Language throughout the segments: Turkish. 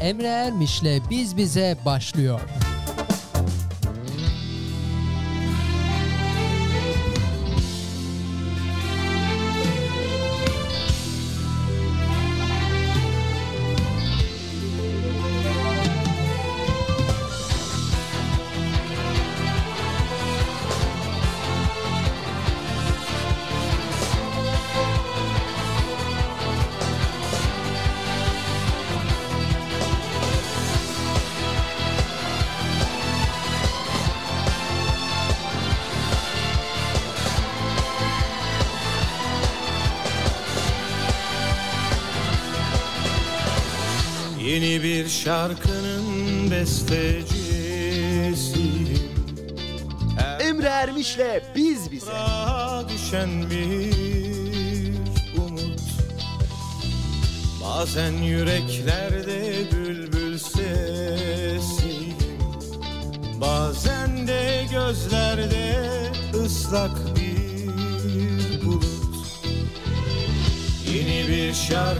Emre Ermiş'le Biz Bize başlıyor. Şarkının bestecisiyim Emre Ermiş'le Biz Bize. Düşen bir umut. Bazen yüreklerde bülbül sesiyim Bazen de gözlerde ıslak bir bulut. Yeni bir şarkının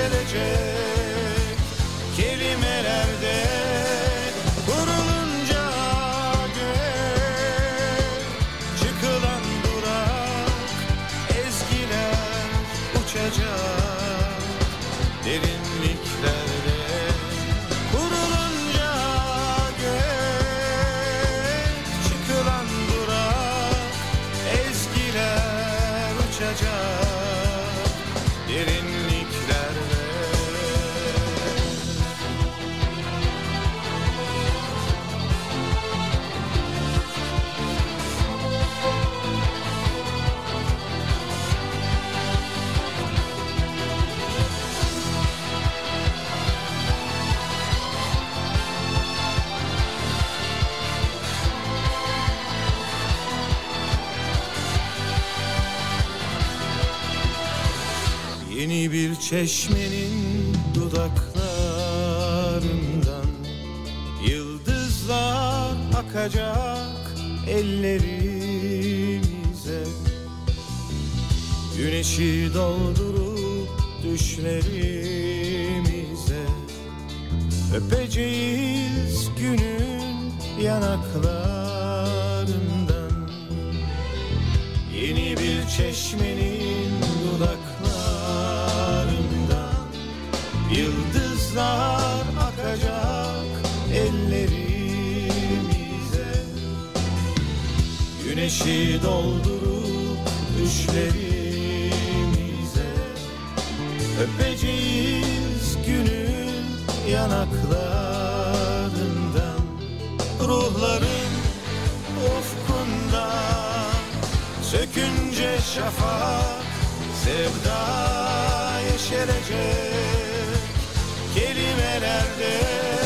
yeşerecek Yeni bir çeşmenin dudaklarından Yıldızlar akacak ellerimize. Güneşi doldurup düşlerimize. Öpeceğiz günün yanaklarından Güneşi doldurup düşlerimize. Öpeceğiz günün yanaklarından Ruhların ufkundan. Sökünce şafak sevda yeşerecek Kelimelerde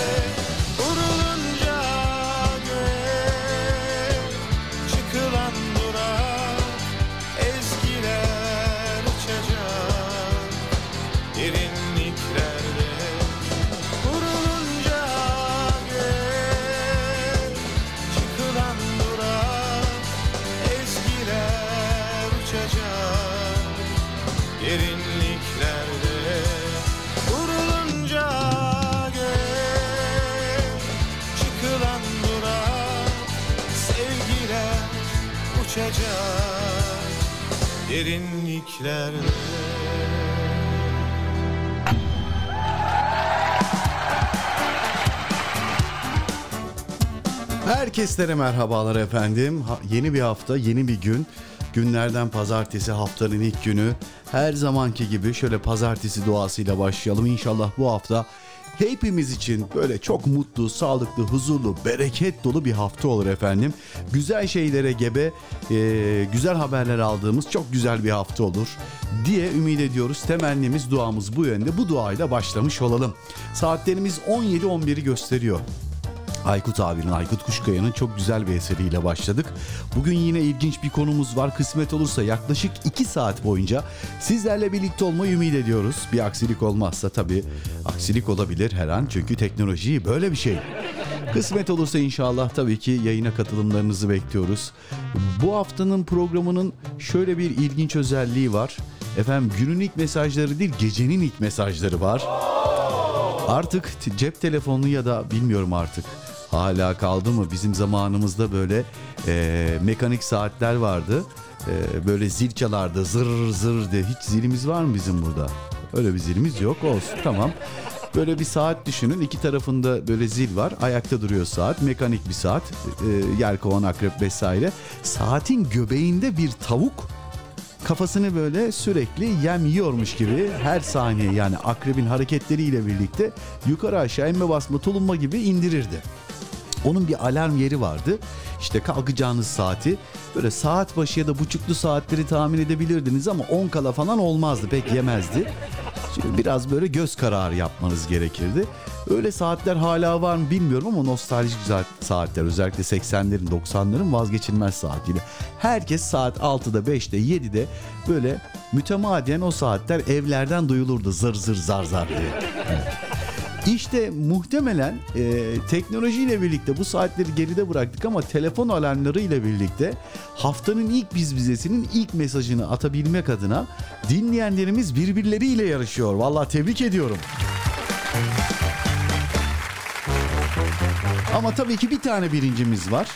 derinliklerde Herkeslere merhabalar efendim. Ha- yeni bir hafta, yeni bir gün. Günlerden pazartesi haftanın ilk günü. Her zamanki gibi şöyle pazartesi duasıyla başlayalım. İnşallah bu hafta hepimiz için böyle çok mutlu, sağlıklı, huzurlu, bereket dolu bir hafta olur efendim. Güzel şeylere gebe, e, güzel haberler aldığımız çok güzel bir hafta olur diye ümit ediyoruz. Temennimiz, duamız bu yönde. Bu duayla başlamış olalım. Saatlerimiz 17-11'i gösteriyor. Aykut abinin, Aykut Kuşkaya'nın çok güzel bir eseriyle başladık. Bugün yine ilginç bir konumuz var. Kısmet olursa yaklaşık 2 saat boyunca sizlerle birlikte olmayı ümit ediyoruz. Bir aksilik olmazsa tabii aksilik olabilir her an çünkü teknoloji böyle bir şey. Kısmet olursa inşallah tabii ki yayına katılımlarınızı bekliyoruz. Bu haftanın programının şöyle bir ilginç özelliği var. Efendim günün ilk mesajları değil gecenin ilk mesajları var. Artık cep telefonu ya da bilmiyorum artık hala kaldı mı bizim zamanımızda böyle e, mekanik saatler vardı. E, böyle zil çalardı zır zır diye. Hiç zilimiz var mı bizim burada? Öyle bir zilimiz yok olsun tamam. Böyle bir saat düşünün iki tarafında böyle zil var ayakta duruyor saat mekanik bir saat e, yelkovan akrep vesaire. Saatin göbeğinde bir tavuk kafasını böyle sürekli yem yiyormuş gibi her saniye yani akrebin hareketleriyle birlikte yukarı aşağı inme basma tulumba gibi indirirdi. Onun bir alarm yeri vardı. İşte kalkacağınız saati böyle saat başı ya da buçuklu saatleri tahmin edebilirdiniz ama 10 kala falan olmazdı pek yemezdi. Biraz böyle göz kararı yapmanız gerekirdi. Öyle saatler hala var mı bilmiyorum ama nostaljik za- saatler özellikle 80'lerin 90'ların vazgeçilmez saatiyle. Herkes saat 6'da 5'te 7'de böyle mütemadiyen o saatler evlerden duyulurdu zır zır zar zar diye. Evet. İşte muhtemelen e, teknolojiyle birlikte bu saatleri geride bıraktık ama telefon alarmları ile birlikte haftanın ilk biz bizesinin ilk mesajını atabilmek adına dinleyenlerimiz birbirleriyle yarışıyor. Vallahi tebrik ediyorum. Ama tabii ki bir tane birincimiz var.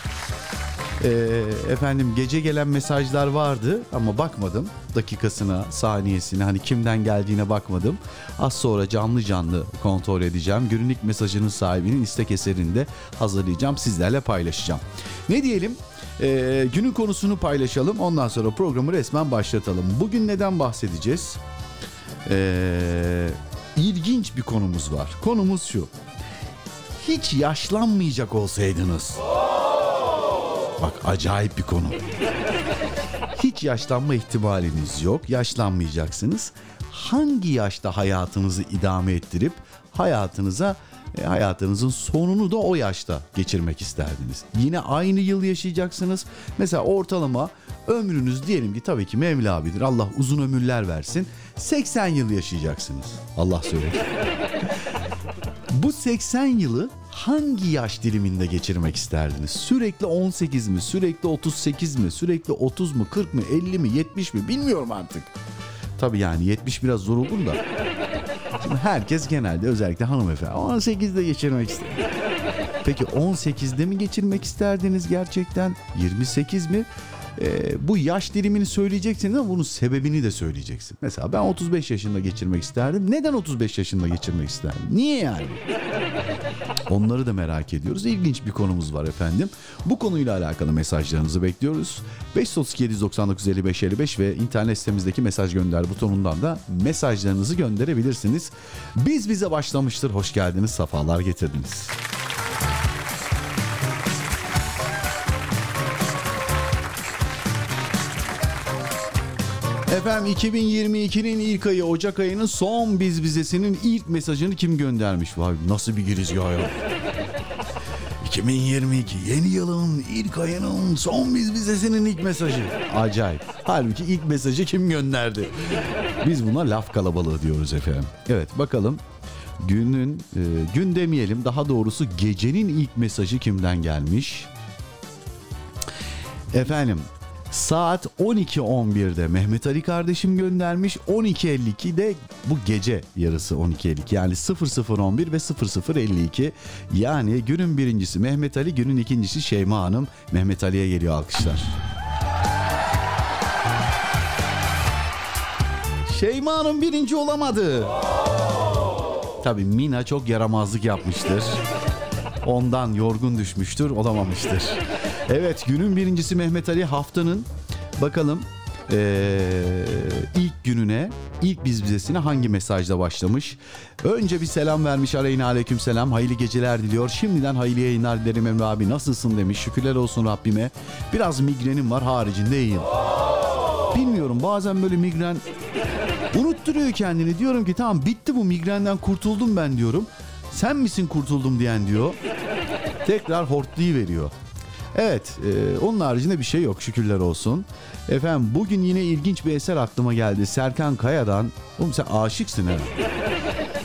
Ee, efendim gece gelen mesajlar vardı ama bakmadım dakikasına, saniyesine hani kimden geldiğine bakmadım. Az sonra canlı canlı kontrol edeceğim. Günlük mesajının sahibinin istek eserini de hazırlayacağım sizlerle paylaşacağım. Ne diyelim? Ee, günün konusunu paylaşalım ondan sonra programı resmen başlatalım. Bugün neden bahsedeceğiz? Ee, ilginç bir konumuz var. Konumuz şu. Hiç yaşlanmayacak olsaydınız. Bak acayip bir konu. Hiç yaşlanma ihtimaliniz yok. Yaşlanmayacaksınız. Hangi yaşta hayatınızı idame ettirip hayatınıza e, hayatınızın sonunu da o yaşta geçirmek isterdiniz. Yine aynı yıl yaşayacaksınız. Mesela ortalama ömrünüz diyelim ki tabii ki Mevla bilir. Allah uzun ömürler versin. 80 yıl yaşayacaksınız. Allah söyler. Bu 80 yılı hangi yaş diliminde geçirmek isterdiniz? Sürekli 18 mi? Sürekli 38 mi? Sürekli 30 mu? 40 mı? 50 mi? 70 mi? Bilmiyorum artık. Tabii yani 70 biraz zor olur da. Şimdi herkes genelde özellikle hanımefendi 18'de geçirmek ister. Peki 18'de mi geçirmek isterdiniz gerçekten? 28 mi? Ee, bu yaş dilimini söyleyeceksiniz ama bunun sebebini de söyleyeceksin. Mesela ben 35 yaşında geçirmek isterdim. Neden 35 yaşında geçirmek isterdim? Niye yani? Onları da merak ediyoruz. İlginç bir konumuz var efendim. Bu konuyla alakalı mesajlarınızı bekliyoruz. 537 99 55 55 ve internet sitemizdeki mesaj gönder butonundan da mesajlarınızı gönderebilirsiniz. Biz bize başlamıştır. Hoş geldiniz, safalar getirdiniz. Efendim 2022'nin ilk ayı Ocak ayının son biz bizesinin ilk mesajını kim göndermiş? Vay nasıl bir girizgah ya. 2022 yeni yılın ilk ayının son biz bizesinin ilk mesajı. Acayip. Halbuki ilk mesajı kim gönderdi? Biz buna laf kalabalığı diyoruz efendim. Evet bakalım günün e, gün demeyelim daha doğrusu gecenin ilk mesajı kimden gelmiş? Efendim saat 12.11'de Mehmet Ali kardeşim göndermiş. 12.52'de bu gece yarısı 12.52 yani 00.11 ve 00.52 yani günün birincisi Mehmet Ali günün ikincisi Şeyma Hanım. Mehmet Ali'ye geliyor alkışlar. Şeyma Hanım birinci olamadı. Tabii Mina çok yaramazlık yapmıştır. Ondan yorgun düşmüştür, olamamıştır. Evet günün birincisi Mehmet Ali haftanın bakalım Ee, ilk gününe, ilk biz bizesine hangi mesajla başlamış? Önce bir selam vermiş arayın aleyküm selam. Hayırlı geceler diliyor. Şimdiden hayırlı yayınlar dilerim Emre abi. Nasılsın demiş. Şükürler olsun Rabbime. Biraz migrenim var haricinde iyiyim. Bilmiyorum bazen böyle migren unutturuyor kendini. Diyorum ki tamam bitti bu migrenden kurtuldum ben diyorum. Sen misin kurtuldum diyen diyor. Tekrar hortlayı veriyor. Evet, e, onun haricinde bir şey yok şükürler olsun. Efendim bugün yine ilginç bir eser aklıma geldi. Serkan Kaya'dan. Oğlum sen aşıksın ha.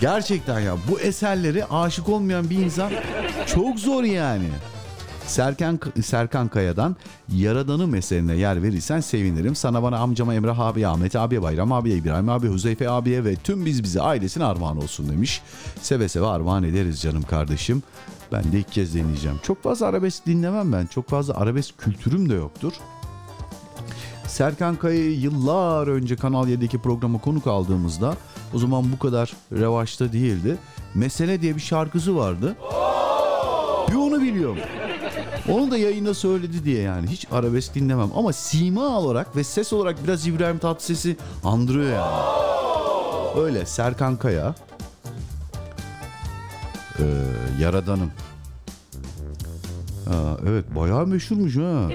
Gerçekten ya bu eserleri aşık olmayan bir insan çok zor yani. Serkan Serkan Kaya'dan Yaradan'ın eserine yer verirsen sevinirim. Sana bana amcama Emrah abi, Ahmet abiye, Bayram abiye, İbrahim abi, Huzeyfe abiye ve tüm biz bize ailesine armağan olsun demiş. Seve seve armağan ederiz canım kardeşim. Ben de ilk kez deneyeceğim. Çok fazla arabesk dinlemem ben. Çok fazla arabesk kültürüm de yoktur. Serkan Kaya'yı yıllar önce Kanal 7'deki programa konuk aldığımızda o zaman bu kadar revaçta değildi. Mesele diye bir şarkısı vardı. Bir onu biliyorum. Onu da yayında söyledi diye yani. Hiç arabesk dinlemem. Ama sima olarak ve ses olarak biraz İbrahim Tatlıses'i andırıyor yani. Öyle Serkan Kaya. Ee, Yaradanım. Aa, evet bayağı meşhurmuş ha.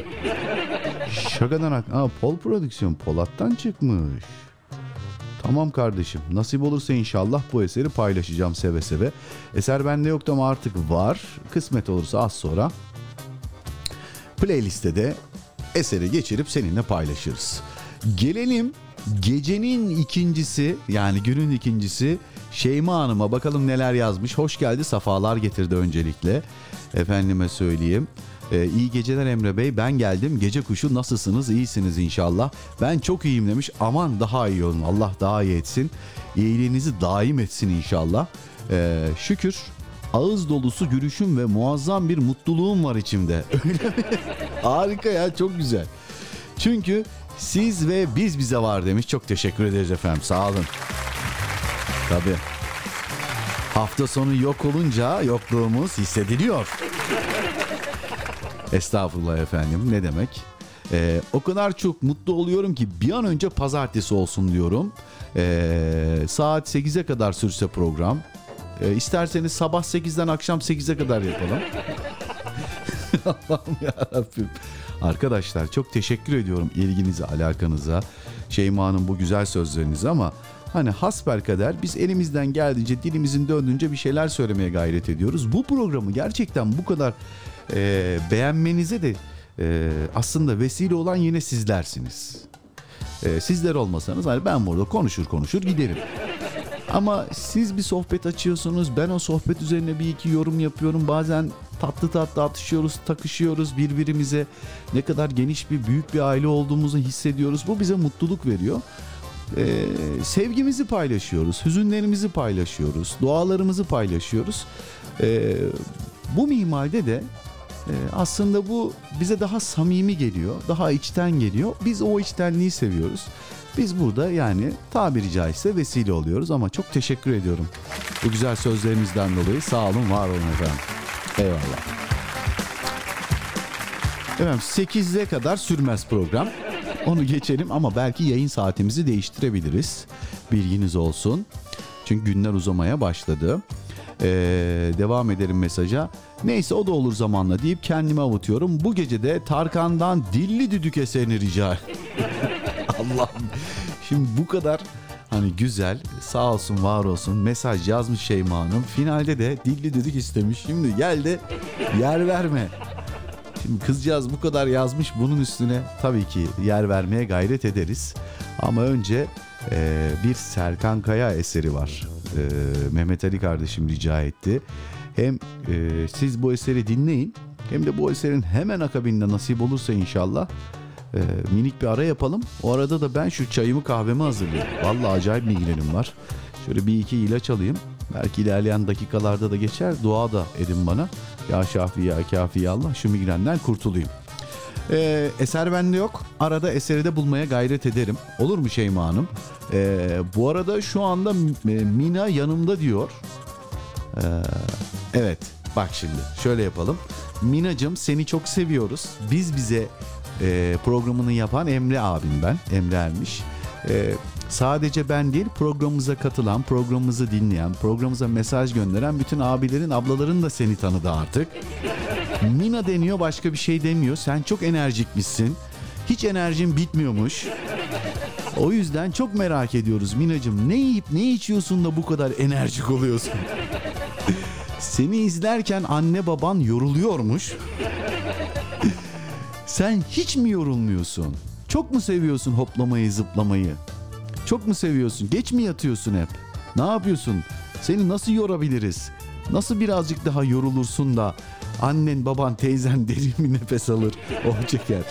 Şakadan ak- Aa, Pol Prodüksiyon Polat'tan çıkmış. Tamam kardeşim. Nasip olursa inşallah bu eseri paylaşacağım seve seve. Eser bende yoktu ama artık var. Kısmet olursa az sonra playliste de eseri geçirip seninle paylaşırız. Gelelim gecenin ikincisi yani günün ikincisi Şeyma Hanım'a bakalım neler yazmış. Hoş geldi safalar getirdi öncelikle. Efendime söyleyeyim. Ee, iyi geceler Emre Bey. Ben geldim. Gece kuşu nasılsınız? İyisiniz inşallah. Ben çok iyiyim demiş. Aman daha iyi olun. Allah daha iyi etsin. İyiliğinizi daim etsin inşallah. Ee, şükür ağız dolusu gülüşüm ve muazzam bir mutluluğum var içimde. Öyle mi? Harika ya çok güzel. Çünkü siz ve biz bize var demiş. Çok teşekkür ederiz efendim. Sağ olun. Tabii. Hafta sonu yok olunca yokluğumuz hissediliyor. Estağfurullah efendim ne demek. Ee, o kadar çok mutlu oluyorum ki bir an önce pazartesi olsun diyorum. Ee, saat 8'e kadar sürse program. Ee, isterseniz sabah 8'den akşam 8'e kadar yapalım. Allah'ım yarabbim. Arkadaşlar çok teşekkür ediyorum ilginize, alakanıza. Şeyma'nın bu güzel sözlerinize ama hani hasbelkader biz elimizden geldiğince dilimizin döndüğünce bir şeyler söylemeye gayret ediyoruz. Bu programı gerçekten bu kadar e, beğenmenize de e, aslında vesile olan yine sizlersiniz. E, sizler olmasanız hani ben burada konuşur konuşur giderim. Ama siz bir sohbet açıyorsunuz. Ben o sohbet üzerine bir iki yorum yapıyorum. Bazen tatlı tatlı atışıyoruz, takışıyoruz birbirimize. Ne kadar geniş bir büyük bir aile olduğumuzu hissediyoruz. Bu bize mutluluk veriyor. Ee, sevgimizi paylaşıyoruz, hüzünlerimizi paylaşıyoruz, dualarımızı paylaşıyoruz. Ee, bu mimaride de e, aslında bu bize daha samimi geliyor, daha içten geliyor. Biz o içtenliği seviyoruz. Biz burada yani tabiri caizse vesile oluyoruz ama çok teşekkür ediyorum. Bu güzel sözlerinizden dolayı sağ olun, var olun efendim. Eyvallah. Efendim 8'e kadar sürmez program. Onu geçelim ama belki yayın saatimizi değiştirebiliriz. Bilginiz olsun. Çünkü günler uzamaya başladı. Ee, devam edelim mesaja. Neyse o da olur zamanla deyip kendimi avutuyorum. Bu gece de Tarkan'dan Dilli Düdük eserini rica Allah'ım. Şimdi bu kadar hani güzel sağ olsun var olsun mesaj yazmış Şeyma Hanım. Finalde de dilli düdük istemiş. Şimdi gel de yer verme. Şimdi kızcağız bu kadar yazmış bunun üstüne tabii ki yer vermeye gayret ederiz. Ama önce e, bir Serkan Kaya eseri var. E, Mehmet Ali kardeşim rica etti. Hem e, siz bu eseri dinleyin hem de bu eserin hemen akabinde nasip olursa inşallah e, minik bir ara yapalım. O arada da ben şu çayımı kahvemi hazırlıyorum. Vallahi acayip migrenim var. Şöyle bir iki ilaç alayım. Belki ilerleyen dakikalarda da geçer. Dua da edin bana. Ya Şafi ya Kafi ya Allah şu migrenden kurtulayım. Ee, eser bende yok. Arada eseri de bulmaya gayret ederim. Olur mu Şeyma Hanım? Ee, bu arada şu anda e, Mina yanımda diyor. Ee, evet bak şimdi şöyle yapalım. Minacım seni çok seviyoruz. Biz bize Ee, programını yapan Emre abim ben. Emre Ermiş. Ee, sadece ben değil programımıza katılan, programımızı dinleyen, programımıza mesaj gönderen bütün abilerin, ablaların da seni tanıdı artık. Mina deniyor başka bir şey demiyor. Sen çok enerjikmişsin. Hiç enerjin bitmiyormuş. O yüzden çok merak ediyoruz Minacığım. Ne yiyip ne içiyorsun da bu kadar enerjik oluyorsun? Seni izlerken anne baban yoruluyormuş. Sen hiç mi yorulmuyorsun? Çok mu seviyorsun hoplamayı, zıplamayı? Çok mu seviyorsun? Geç mi yatıyorsun hep? Ne yapıyorsun? Seni nasıl yorabiliriz? Nasıl birazcık daha yorulursun da annen, baban, teyzen derin bir nefes alır, o çeker.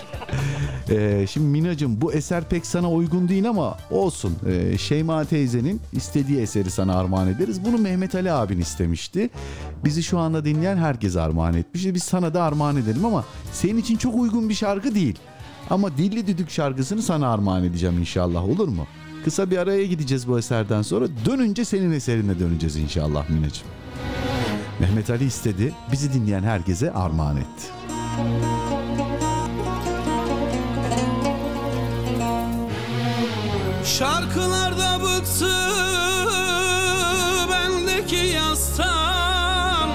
Ee, şimdi Minacığım bu eser pek sana uygun değil ama olsun. Ee, Şeyma teyzenin istediği eseri sana armağan ederiz. Bunu Mehmet Ali abin istemişti. Bizi şu anda dinleyen herkes armağan etmiş. Biz sana da armağan edelim ama senin için çok uygun bir şarkı değil. Ama Dilli Düdük şarkısını sana armağan edeceğim inşallah olur mu? Kısa bir araya gideceğiz bu eserden sonra. Dönünce senin eserine döneceğiz inşallah Minacığım. Mehmet Ali istedi. Bizi dinleyen herkese armağan etti. Şarkılarda bıktı bendeki yastan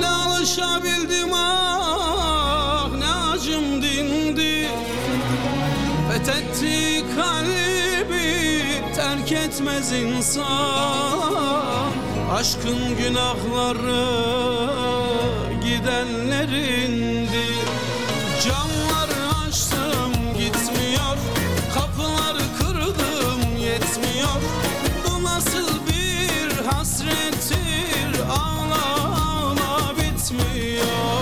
Ne alışabildim ah terk etmez insan. Aşkın günahları gidenlerindi Camları açtım gitmiyor. Kapıları kırdım yetmiyor. Bu nasıl bir hasrettir? Ağla ağla bitmiyor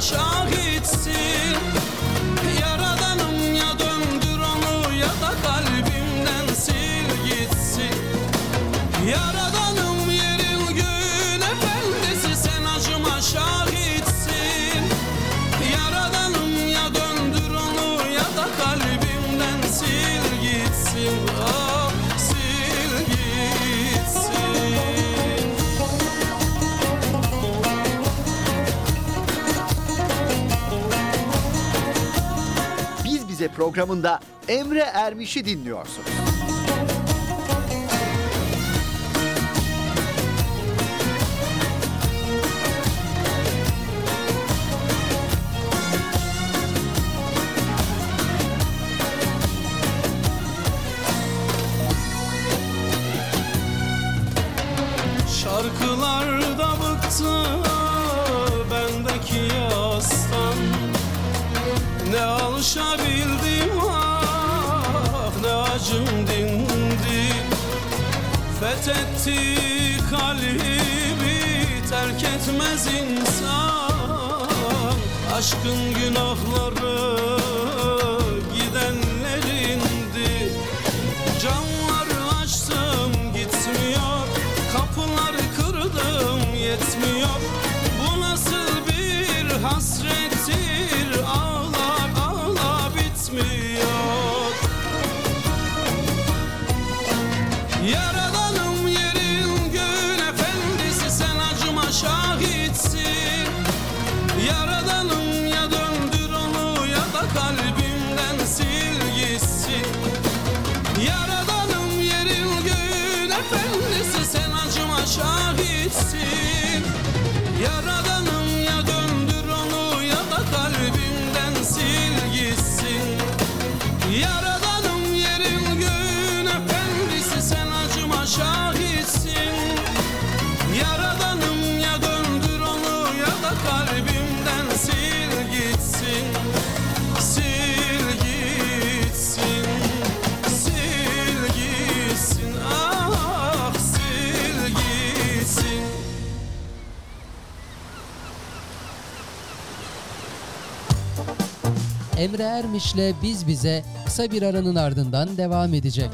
şahitsin Yaradanım ya döndür onu ya da kalbimden sil gitsin. Yaradanım yerin göğün efendisi sen acıma şahitsin Yaradanım ya döndür onu ya da kalbimden sil programında Emre Ermiş'i dinliyorsunuz. Aşkın günahları Emre Ermiş'le Biz Bize kısa bir aranın ardından devam edecek.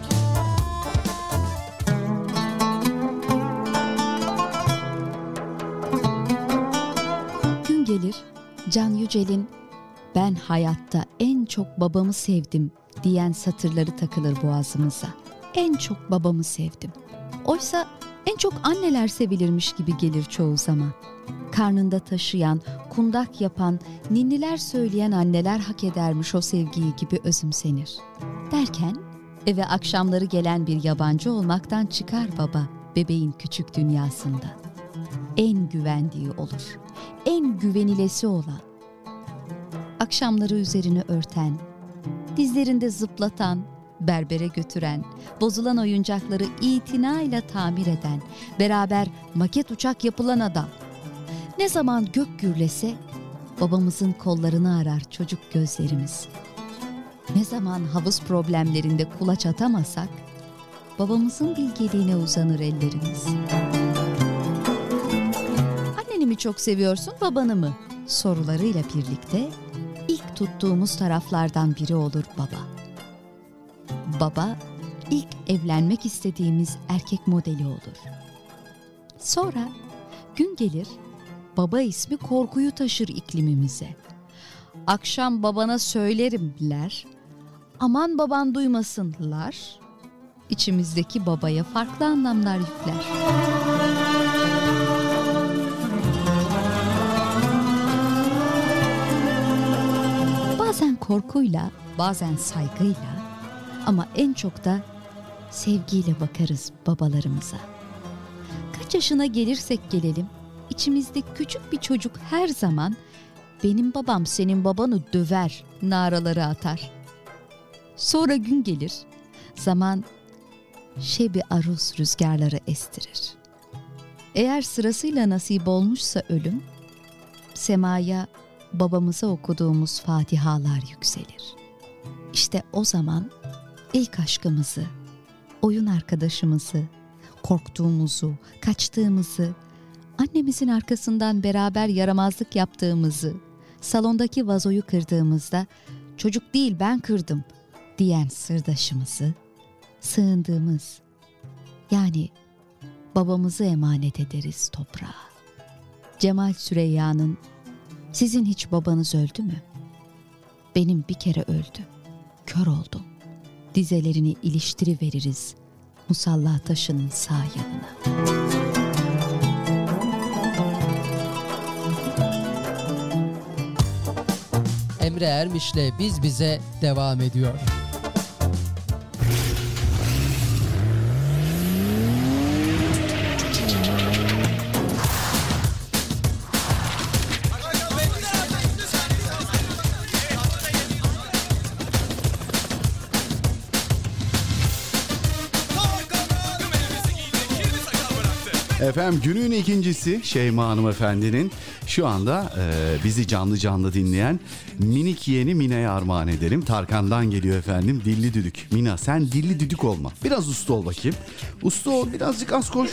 Gün gelir Can Yücel'in ben hayatta en çok babamı sevdim diyen satırları takılır boğazımıza. En çok babamı sevdim. Oysa En çok anneler sevilirmiş gibi gelir çoğu zaman. Karnında taşıyan, kundak yapan, ninniler söyleyen anneler hak edermiş o sevgiyi gibi özümsenir. Derken eve akşamları gelen bir yabancı olmaktan çıkar baba bebeğin küçük dünyasında. En güvendiği olur, en güvenilesi olan. Akşamları üzerini örten, dizlerinde zıplatan, berbere götüren, bozulan oyuncakları itinayla tamir eden, beraber maket uçak yapılan adam. Ne zaman gök gürlese babamızın kollarını arar çocuk gözlerimiz. Ne zaman havuz problemlerinde kulaç atamasak babamızın bilgeliğine uzanır ellerimiz. Anneni mi çok seviyorsun babanı mı? Sorularıyla birlikte ilk tuttuğumuz taraflardan biri olur baba. Baba ilk evlenmek istediğimiz erkek modeli olur. Sonra gün gelir baba ismi korkuyu taşır iklimimize. Akşam babana söylerimler, aman baban duymasınlar. İçimizdeki babaya farklı anlamlar yükler. Bazen korkuyla, bazen saygıyla ama en çok da sevgiyle bakarız babalarımıza. Kaç yaşına gelirsek gelelim, içimizde küçük bir çocuk her zaman benim babam senin babanı döver naraları atar. Sonra gün gelir, zaman şebi aruz rüzgarları estirir. Eğer sırasıyla nasip olmuşsa ölüm, semaya babamıza okuduğumuz fatihalar yükselir. İşte o zaman ilk aşkımızı, oyun arkadaşımızı, korktuğumuzu, kaçtığımızı, annemizin arkasından beraber yaramazlık yaptığımızı, salondaki vazoyu kırdığımızda çocuk değil ben kırdım diyen sırdaşımızı, sığındığımız yani babamızı emanet ederiz toprağa. Cemal Süreyya'nın sizin hiç babanız öldü mü? Benim bir kere öldü. Kör oldum. Dizelerini iliştiriveririz musalla taşının sağ yanına. Emre Ermiş'le Biz Bize devam ediyor. Efendim günün ikincisi Şeyma Hanımefendi'nin şu anda e, bizi canlı canlı dinleyen minik yeğeni Mina'ya armağan edelim. Tarkan'dan geliyor efendim dilli düdük. Mina sen dilli düdük olma. Biraz usta ol bakayım. Usta ol birazcık az koş.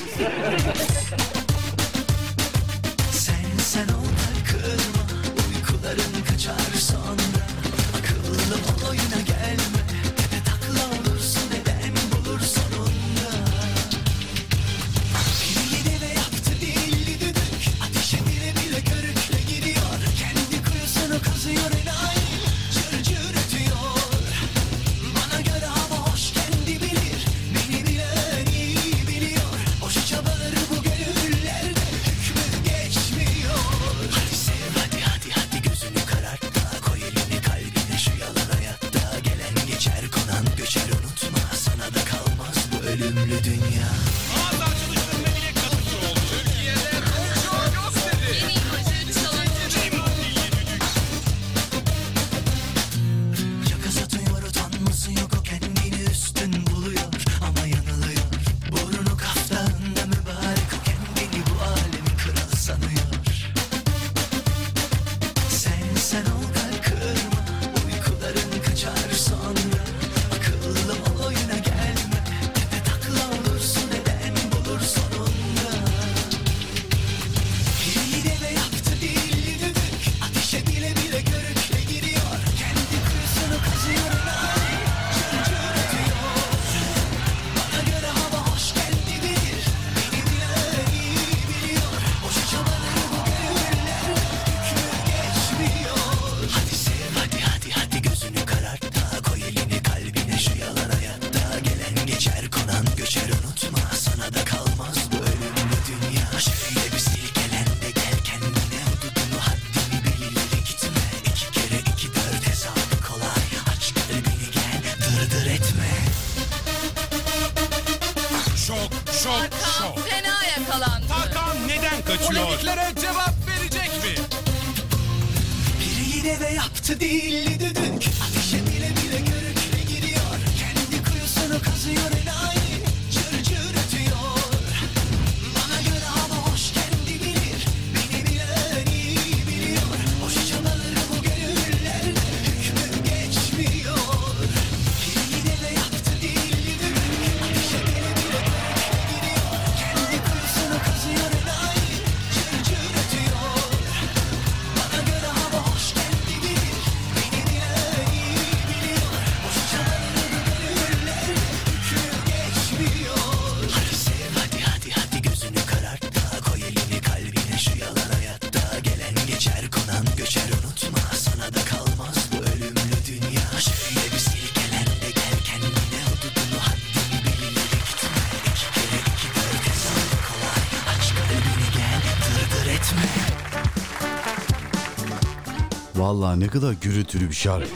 Vallahi ne kadar gürültülü bir şarkı.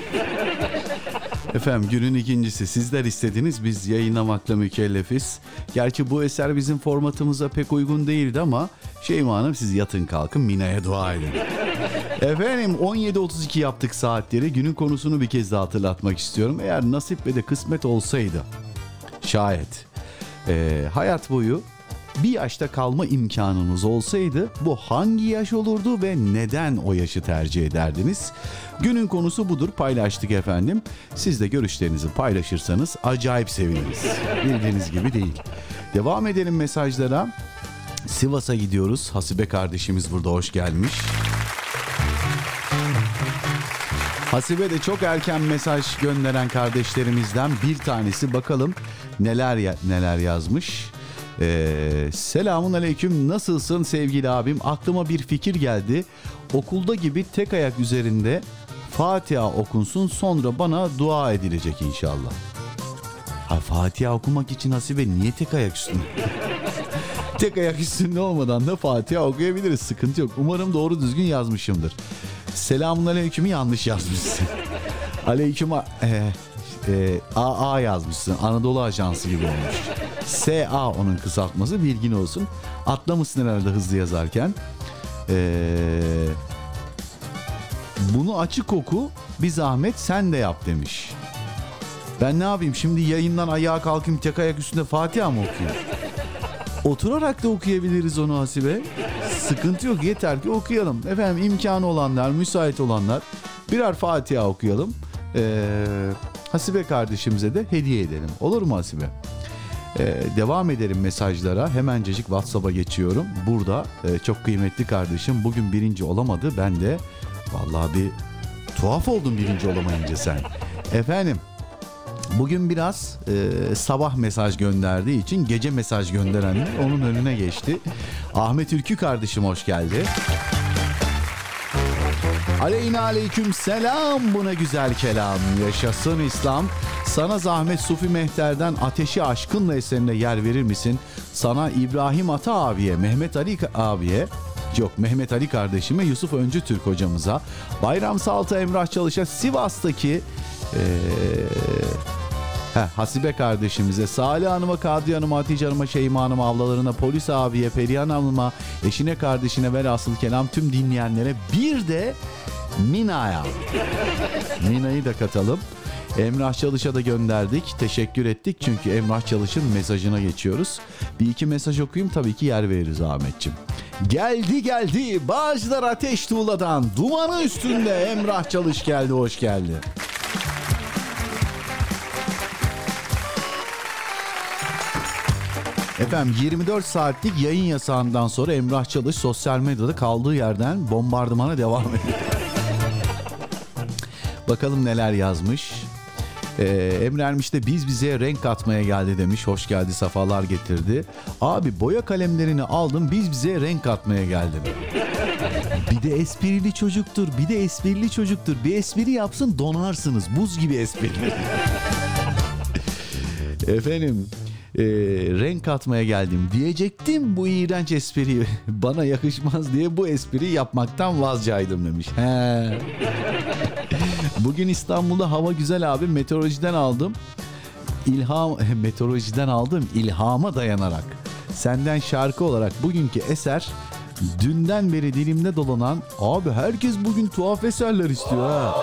Efendim günün ikincisi sizler istediniz biz yayınlamakla mükellefiz. Gerçi bu eser bizim formatımıza pek uygun değildi ama Şeyma Hanım siz yatın kalkın Mina'ya dua edin. Efendim 17.32 yaptık saatleri günün konusunu bir kez daha hatırlatmak istiyorum. Eğer nasip ve de kısmet olsaydı şayet e, hayat boyu bir yaşta kalma imkanınız olsaydı bu hangi yaş olurdu ve neden o yaşı tercih ederdiniz? Günün konusu budur paylaştık efendim. Siz de görüşlerinizi paylaşırsanız acayip seviniriz. Bildiğiniz gibi değil. Devam edelim mesajlara. Sivas'a gidiyoruz. Hasibe kardeşimiz burada hoş gelmiş. Hasibe de çok erken mesaj gönderen kardeşlerimizden bir tanesi. Bakalım neler ya- neler yazmış. Ee, selamun aleyküm nasılsın sevgili abim aklıma bir fikir geldi okulda gibi tek ayak üzerinde Fatiha okunsun sonra bana dua edilecek inşallah. Ha Fatiha okumak için Hasibe niye tek ayak üstünde? tek ayak üstünde olmadan da Fatiha okuyabiliriz sıkıntı yok. Umarım doğru düzgün yazmışımdır. Selamun aleyküm'ü yanlış yazmışsın. Aleyküm e, e, AA yazmışsın. Anadolu Ajansı gibi olmuş. SA onun kısaltması bilgin olsun. Atlamışsın herhalde hızlı yazarken. Eee bunu açık oku bir zahmet sen de yap demiş. Ben ne yapayım şimdi yayından ayağa kalkayım tek ayak üstünde Fatiha mı okuyayım? Oturarak da okuyabiliriz onu Hasibe. Sıkıntı yok yeter ki okuyalım. Efendim imkanı olanlar, müsait olanlar birer Fatiha okuyalım. Ee, Hasibe kardeşimize de hediye edelim. Olur mu Hasibe? Ee, devam edelim mesajlara. Hemencecik WhatsApp'a geçiyorum. Burada e, çok kıymetli kardeşim bugün birinci olamadı. Ben de vallahi bir tuhaf oldum birinci olamayınca sen. Efendim Bugün biraz e, sabah mesaj gönderdiği için gece mesaj gönderenler onun önüne geçti. Ahmet Ülkü kardeşim hoş geldi. Aleyna aleyküm selam bu ne güzel kelam. Yaşasın İslam. Sana zahmet Sufi Mehter'den Ateşi Aşkınla eserine yer verir misin? Sana İbrahim Ata abiye, Mehmet Ali abiye, yok Mehmet Ali kardeşime, Yusuf Öncü Türk hocamıza, Bayram Salta Emrah Çalış'a Sivas'taki eee Heh, Hasibe kardeşimize, Salih Hanım'a, Kadriye Hanım'a, Hatice Hanım'a, Şeyma Hanım'a, ablalarına, polis abiye, Perihan Hanım'a, eşine, kardeşine ve asıl kelam tüm dinleyenlere bir de Mina'ya. Mina'yı da katalım. Emrah Çalış'a da gönderdik. Teşekkür ettik çünkü Emrah Çalış'ın mesajına geçiyoruz. Bir iki mesaj okuyayım tabii ki yer veririz Ahmetçim. Geldi geldi Bağcılar Ateş Tuğla'dan dumanı üstünde Emrah Çalış geldi hoş geldi. Efendim 24 saatlik yayın yasağından sonra Emrah Çalış sosyal medyada kaldığı yerden bombardımana devam ediyor. Bakalım neler yazmış. Ee, Emre Ermiş de biz bize renk katmaya geldi demiş. Hoş geldi, safalar getirdi. Abi boya kalemlerini aldım, biz bize renk katmaya geldim. Bir de esprili çocuktur, bir de esprili çocuktur. Bir espri yapsın donarsınız, buz gibi esprili. Efendim e, renk katmaya geldim diyecektim bu iğrenç espriyi bana yakışmaz diye bu espriyi yapmaktan vazcaydım demiş. He. Bugün İstanbul'da hava güzel abi meteorolojiden aldım. İlham meteorolojiden aldım ilhama dayanarak. Senden şarkı olarak bugünkü eser dünden beri dilimde dolanan abi herkes bugün tuhaf eserler istiyor ha.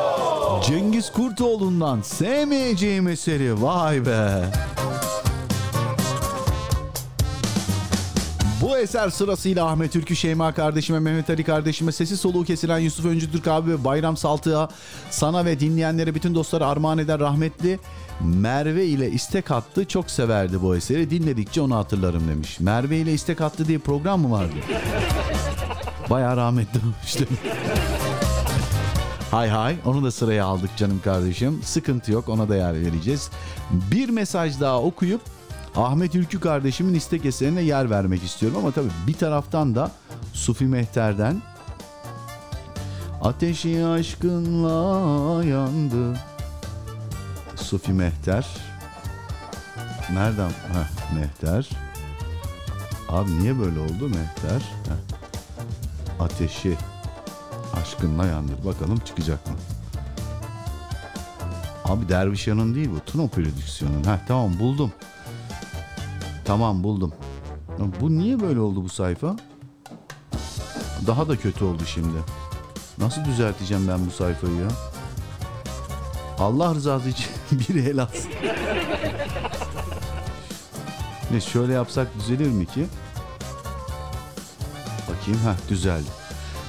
Cengiz Kurtoğlu'ndan sevmeyeceğim eseri vay be. Bu eser sırasıyla Ahmet Türkü Şeyma kardeşime, Mehmet Ali kardeşime, sesi soluğu kesilen Yusuf Öncü Türk abi ve Bayram Saltık'a sana ve dinleyenlere bütün dostlara armağan eden rahmetli Merve ile istek attı. Çok severdi bu eseri. Dinledikçe onu hatırlarım demiş. Merve ile istek attı diye program mı vardı? Bayağı rahmetli olmuştu. Hay hay onu da sıraya aldık canım kardeşim. Sıkıntı yok ona da yer vereceğiz. Bir mesaj daha okuyup Ahmet Ülkü kardeşimin istek eserine yer vermek istiyorum ama tabii bir taraftan da Sufi Mehter'den Ateşi aşkınla yandı Sufi Mehter Nereden? Heh, Mehter Abi niye böyle oldu Mehter? Heh. Ateşi aşkınla yandır. Bakalım çıkacak mı? Abi Dervişan'ın değil bu. Tuno prodüksiyonun. Heh tamam buldum. Tamam buldum. Bu niye böyle oldu bu sayfa? Daha da kötü oldu şimdi. Nasıl düzelteceğim ben bu sayfayı ya? Allah rızası için biri el atsın. ne şöyle yapsak düzelir mi ki? Bakayım ha düzeldi.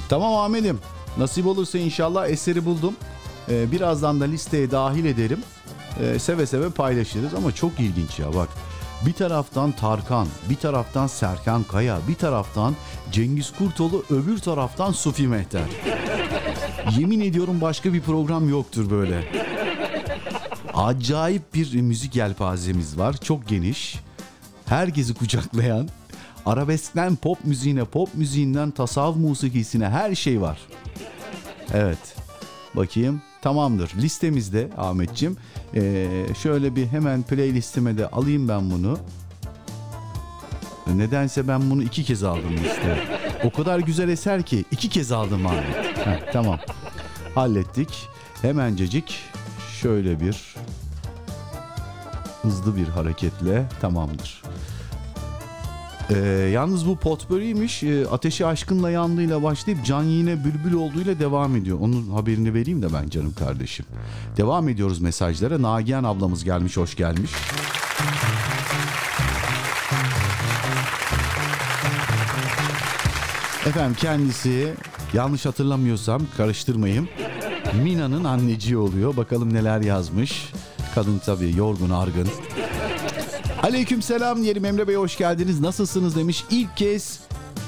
Tamam Ahmet'im. Nasip olursa inşallah eseri buldum. Ee, birazdan da listeye dahil ederim. Ee, seve seve paylaşırız ama çok ilginç ya bak. Bir taraftan Tarkan, bir taraftan Serkan Kaya, bir taraftan Cengiz Kurtoğlu, öbür taraftan Sufi Mehter. Yemin ediyorum başka bir program yoktur böyle. Acayip bir müzik yelpazemiz var. Çok geniş. Herkesi kucaklayan. Arabeskten pop müziğine, pop müziğinden tasavvuf musikisine her şey var. Evet. Bakayım. Tamamdır. Listemizde Ahmetçim. Ee, şöyle bir hemen playlistime de alayım ben bunu. Nedense ben bunu iki kez aldım liste. O kadar güzel eser ki iki kez aldım Ahmet. Heh, tamam. Hallettik. Hemencecik şöyle bir hızlı bir hareketle tamamdır. Ee, yalnız bu potpourriymiş. Ee, Ateşi Aşkınla Yandığıyla başlayıp Can Yine Bülbül olduğuyla devam ediyor. Onun haberini vereyim de ben canım kardeşim. Devam ediyoruz mesajlara. Nagihan ablamız gelmiş, hoş gelmiş. Efendim kendisi yanlış hatırlamıyorsam karıştırmayayım. Mina'nın anneciği oluyor. Bakalım neler yazmış. Kadın tabii yorgun argın. Aleyküm selam diyelim Emre Bey hoş geldiniz. Nasılsınız demiş. İlk kez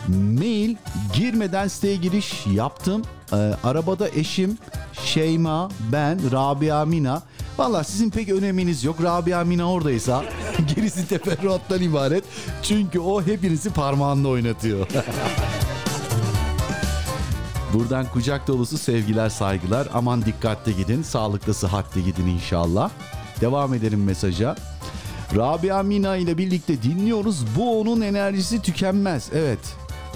mail girmeden siteye giriş yaptım. Ee, arabada eşim Şeyma, ben, Rabia Mina. Valla sizin pek öneminiz yok. Rabia Mina oradaysa gerisi teferruattan ibaret. Çünkü o hepinizi parmağında oynatıyor. Buradan kucak dolusu sevgiler saygılar. Aman dikkatli gidin. Sağlıklı sıhhatli gidin inşallah. Devam edelim mesaja. Rabia Mina ile birlikte dinliyoruz. Bu onun enerjisi tükenmez. Evet.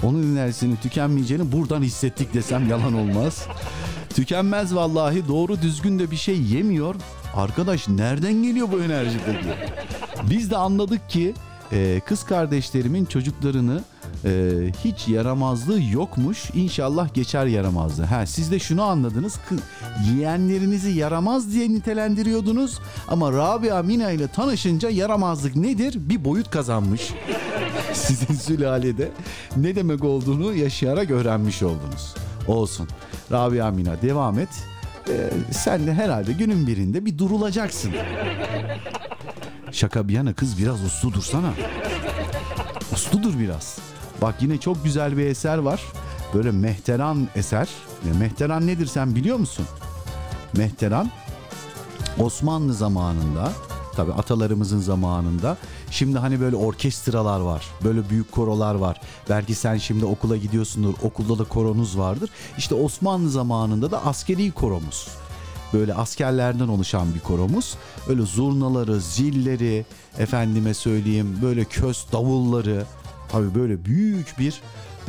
Onun enerjisinin tükenmeyeceğini buradan hissettik desem yalan olmaz. Tükenmez vallahi doğru düzgün de bir şey yemiyor. Arkadaş nereden geliyor bu enerji peki? Biz de anladık ki e, kız kardeşlerimin çocuklarını e, hiç yaramazlığı yokmuş. İnşallah geçer yaramazlığı. Ha, siz de şunu anladınız. Yeğenlerinizi yaramaz diye nitelendiriyordunuz. Ama Rabia Mina ile tanışınca yaramazlık nedir? Bir boyut kazanmış. Sizin sülalede ne demek olduğunu yaşayarak öğrenmiş oldunuz. Olsun. Rabia Mina devam et. Ee, sen de herhalde günün birinde bir durulacaksın. Şaka bir yana kız biraz uslu dursana. Usludur biraz. Bak yine çok güzel bir eser var. Böyle mehteran eser. Mehteran nedir sen biliyor musun? Mehteran Osmanlı zamanında tabi atalarımızın zamanında şimdi hani böyle orkestralar var böyle büyük korolar var belki sen şimdi okula gidiyorsundur okulda da koronuz vardır işte Osmanlı zamanında da askeri koromuz böyle askerlerden oluşan bir koromuz öyle zurnaları zilleri efendime söyleyeyim böyle köz davulları tabi böyle büyük bir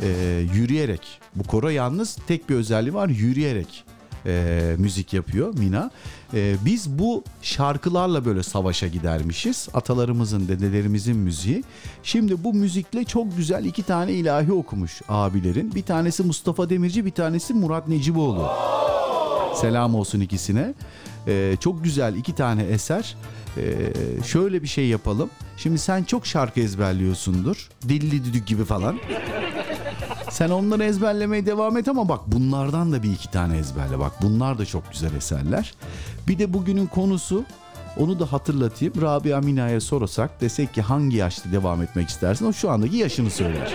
e, yürüyerek bu koro yalnız tek bir özelliği var yürüyerek e, müzik yapıyor Mina. E, biz bu şarkılarla böyle savaşa gidermişiz. Atalarımızın, dedelerimizin müziği. Şimdi bu müzikle çok güzel iki tane ilahi okumuş abilerin. Bir tanesi Mustafa Demirci, bir tanesi Murat Neciboğlu. Selam olsun ikisine. Ee, çok güzel iki tane eser. Ee, şöyle bir şey yapalım. Şimdi sen çok şarkı ezberliyorsundur. Dilli düdük gibi falan. Sen onları ezberlemeye devam et ama bak bunlardan da bir iki tane ezberle. Bak bunlar da çok güzel eserler. Bir de bugünün konusu onu da hatırlatayım. Rabia Mina'ya sorarsak desek ki hangi yaşta devam etmek istersin? O şu andaki yaşını söyler.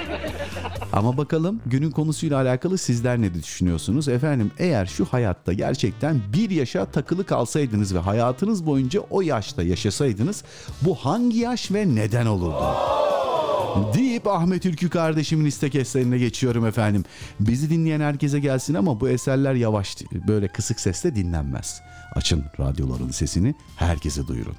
Ama bakalım günün konusuyla alakalı sizler ne düşünüyorsunuz? Efendim eğer şu hayatta gerçekten bir yaşa takılı kalsaydınız ve hayatınız boyunca o yaşta yaşasaydınız bu hangi yaş ve neden olurdu? Deyip Ahmet Ülkü kardeşimin istek eserine geçiyorum efendim. Bizi dinleyen herkese gelsin ama bu eserler yavaş böyle kısık sesle dinlenmez. Açın radyoların sesini herkese duyurun.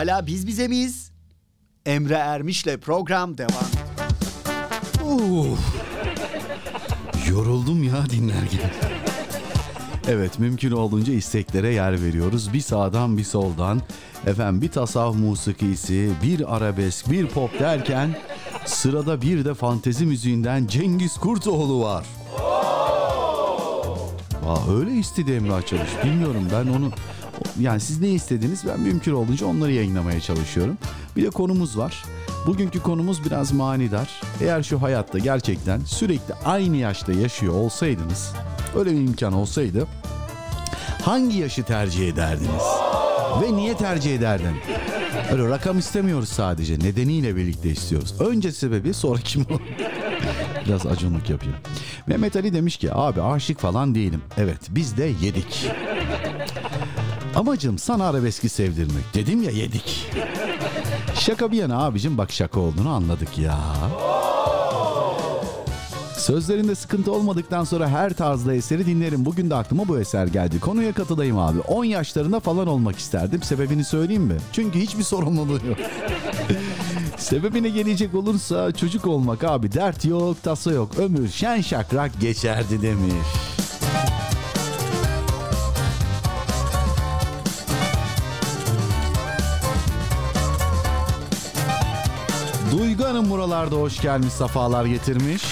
Hala biz bize miyiz? Emre Ermiş'le program devam. Uf. Yoruldum ya dinlerken. Evet mümkün olduğunca isteklere yer veriyoruz. Bir sağdan bir soldan. Efendim bir tasavvuf musikisi, bir arabesk, bir pop derken sırada bir de fantezi müziğinden Cengiz Kurtoğlu var. Aa, öyle istedi Emrah Çalış. Bilmiyorum ben onu yani siz ne istediniz ben mümkün olduğunca onları yayınlamaya çalışıyorum. Bir de konumuz var. Bugünkü konumuz biraz manidar. Eğer şu hayatta gerçekten sürekli aynı yaşta yaşıyor olsaydınız, öyle bir imkan olsaydı hangi yaşı tercih ederdiniz? Ve niye tercih ederdin? Öyle rakam istemiyoruz sadece. Nedeniyle birlikte istiyoruz. Önce sebebi sonra kim o? Biraz acunluk yapayım. Mehmet Ali demiş ki abi aşık falan değilim. Evet biz de yedik. Amacım sana arabeski sevdirmek. Dedim ya yedik. Şaka bir yana abicim bak şaka olduğunu anladık ya. Sözlerinde sıkıntı olmadıktan sonra her tarzda eseri dinlerim. Bugün de aklıma bu eser geldi. Konuya katılayım abi. 10 yaşlarında falan olmak isterdim. Sebebini söyleyeyim mi? Çünkü hiçbir sorumluluğu yok. Sebebine gelecek olursa çocuk olmak abi dert yok tasa yok. Ömür şen şakrak geçerdi demiş. Duygu Hanım buralarda hoş gelmiş, safalar getirmiş.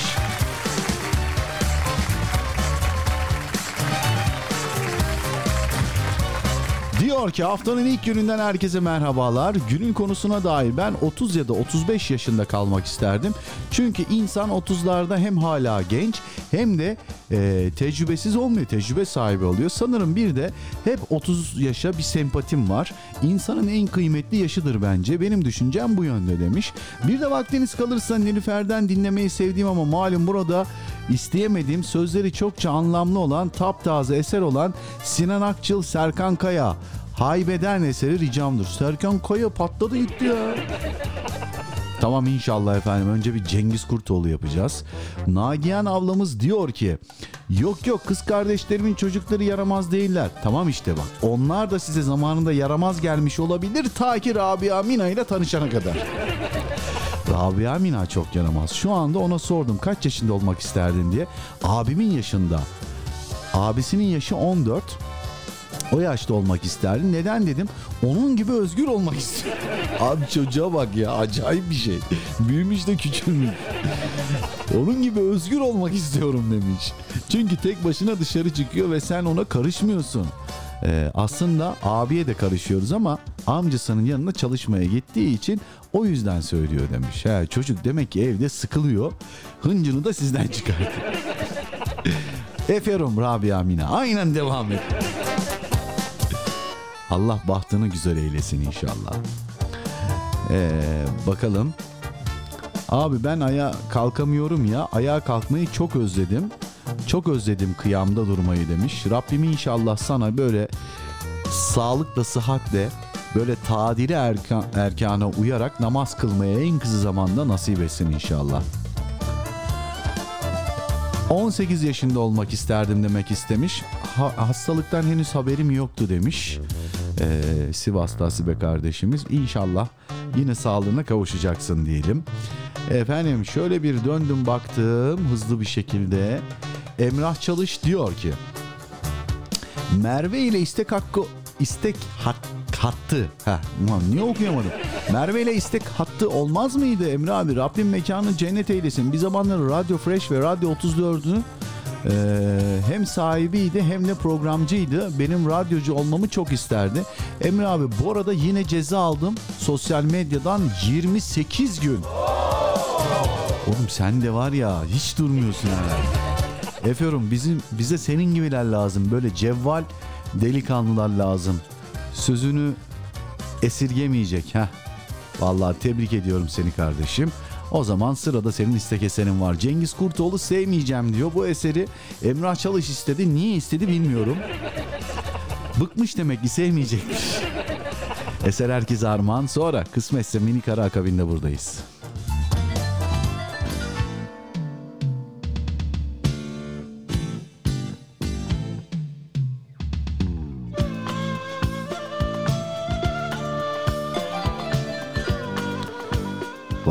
Diyor ki haftanın ilk gününden herkese merhabalar. Günün konusuna dair ben 30 ya da 35 yaşında kalmak isterdim. Çünkü insan 30'larda hem hala genç hem de e, tecrübesiz olmuyor. Tecrübe sahibi oluyor. Sanırım bir de hep 30 yaşa bir sempatim var. İnsanın en kıymetli yaşıdır bence. Benim düşüncem bu yönde demiş. Bir de vaktiniz kalırsa Nilüfer'den dinlemeyi sevdiğim ama malum burada isteyemediğim sözleri çokça anlamlı olan taptaze eser olan Sinan Akçıl Serkan Kaya Haybeden eseri ricamdır. Serkan Kaya patladı gitti ya. Tamam inşallah efendim. Önce bir Cengiz Kurtoğlu yapacağız. Nagihan ablamız diyor ki yok yok kız kardeşlerimin çocukları yaramaz değiller. Tamam işte bak onlar da size zamanında yaramaz gelmiş olabilir ta ki Rabia Mina ile tanışana kadar. Rabia Mina çok yaramaz. Şu anda ona sordum kaç yaşında olmak isterdin diye. Abimin yaşında. Abisinin yaşı 14. O yaşta olmak isterdim. Neden dedim? Onun gibi özgür olmak istiyorum. Abi çocuğa bak ya acayip bir şey. Büyümüş de küçülmüş. Onun gibi özgür olmak istiyorum demiş. Çünkü tek başına dışarı çıkıyor ve sen ona karışmıyorsun. Ee, aslında abiye de karışıyoruz ama amcasının yanına çalışmaya gittiği için o yüzden söylüyor demiş. He, çocuk demek ki evde sıkılıyor. Hıncını da sizden çıkartıyor. Eferum Rabia Mina. Aynen devam et. Allah bahtını güzel eylesin inşallah. Ee, bakalım. Abi ben ayağa kalkamıyorum ya. Ayağa kalkmayı çok özledim. Çok özledim kıyamda durmayı demiş. Rabbim inşallah sana böyle sağlıkla sıhhatle böyle tadili erka, erkana uyarak namaz kılmaya en kısa zamanda nasip etsin inşallah. 18 yaşında olmak isterdim demek istemiş. Ha, hastalıktan henüz haberim yoktu demiş. Ee, Sivas'ta Asibe kardeşimiz. İnşallah yine sağlığına kavuşacaksın diyelim. Efendim şöyle bir döndüm baktım hızlı bir şekilde. Emrah Çalış diyor ki Merve ile istek hakkı istek hak, hattı. Ulan niye okuyamadım? Merve ile istek hattı olmaz mıydı Emre abi? Rabbim mekanı cennet eylesin. Bir zamanlar Radyo Fresh ve Radyo 34'ün ee, hem sahibiydi hem de programcıydı. Benim radyocu olmamı çok isterdi. Emre abi bu arada yine ceza aldım. Sosyal medyadan 28 gün. Oğlum sen de var ya hiç durmuyorsun yani. Efendim bizim bize senin gibiler lazım. Böyle cevval delikanlılar lazım. Sözünü esirgemeyecek. Heh. Vallahi tebrik ediyorum seni kardeşim. O zaman sırada senin istek eserin var. Cengiz Kurtoğlu sevmeyeceğim diyor. Bu eseri Emrah Çalış istedi. Niye istedi bilmiyorum. Bıkmış demek ki sevmeyecekmiş. Eser herkese armağan. Sonra kısmetse mini kara akabinde buradayız.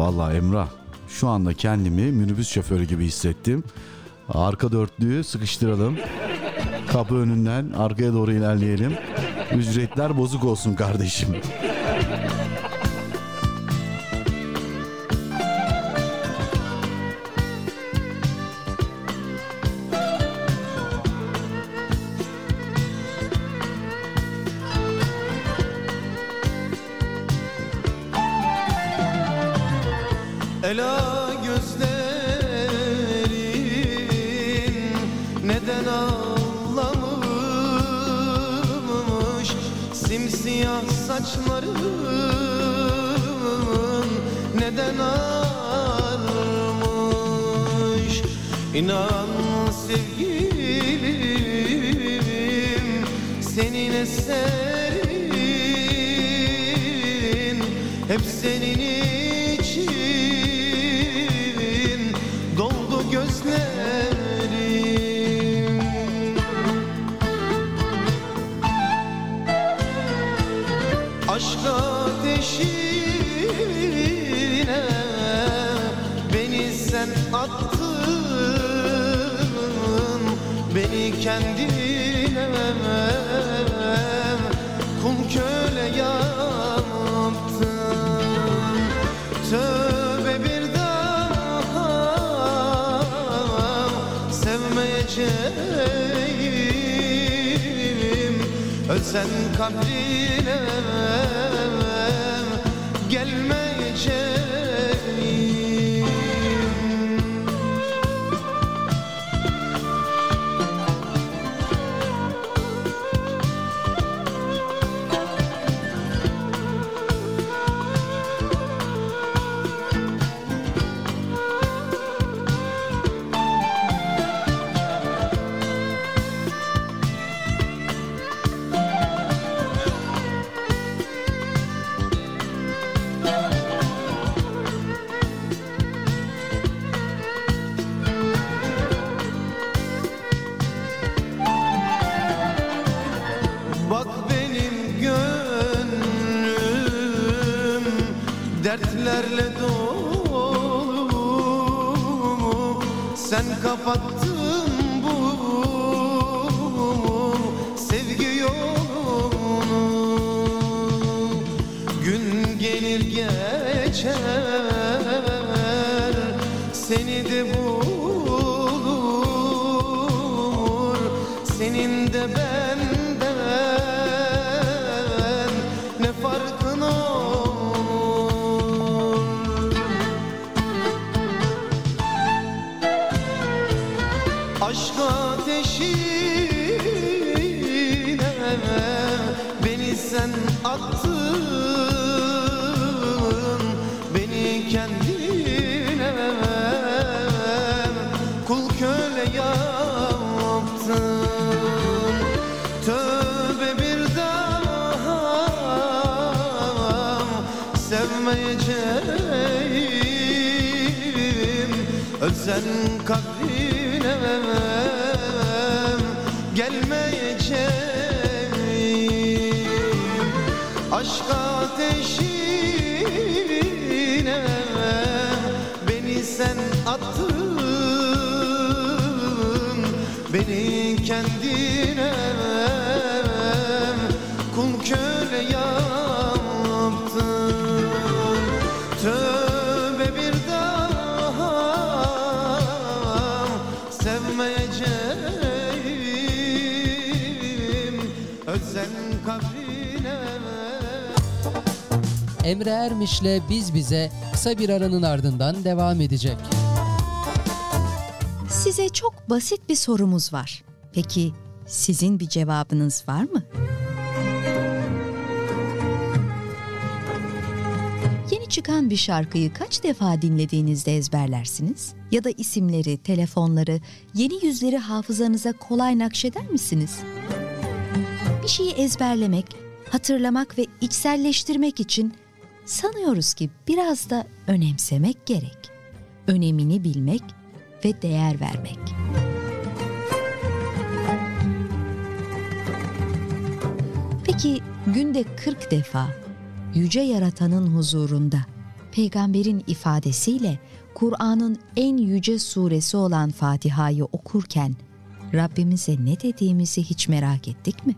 Vallahi Emrah şu anda kendimi minibüs şoförü gibi hissettim. Arka dörtlüğü sıkıştıralım. Kapı önünden arkaya doğru ilerleyelim. Ücretler bozuk olsun kardeşim. Saçların neden ağarmış İnan sevgilim senin eserin hep senin için Aşk ateşine beni sen attın Beni kendine. Kul köle yaptın Tövbe bir daha. Sevmeyeceğim Ölsen kabrine Ermiş'le Biz Bize kısa bir aranın ardından devam edecek. Size çok basit bir sorumuz var. Peki sizin bir cevabınız var mı? Yeni çıkan bir şarkıyı kaç defa dinlediğinizde ezberlersiniz? Ya da isimleri, telefonları, yeni yüzleri hafızanıza kolay nakşeder misiniz? Bir şeyi ezberlemek, hatırlamak ve içselleştirmek için sanıyoruz ki biraz da önemsemek gerek. Önemini bilmek ve değer vermek. Peki günde 40 defa yüce yaratanın huzurunda Peygamberin ifadesiyle Kur'an'ın en yüce suresi olan Fatiha'yı okurken Rabbimize ne dediğimizi hiç merak ettik mi?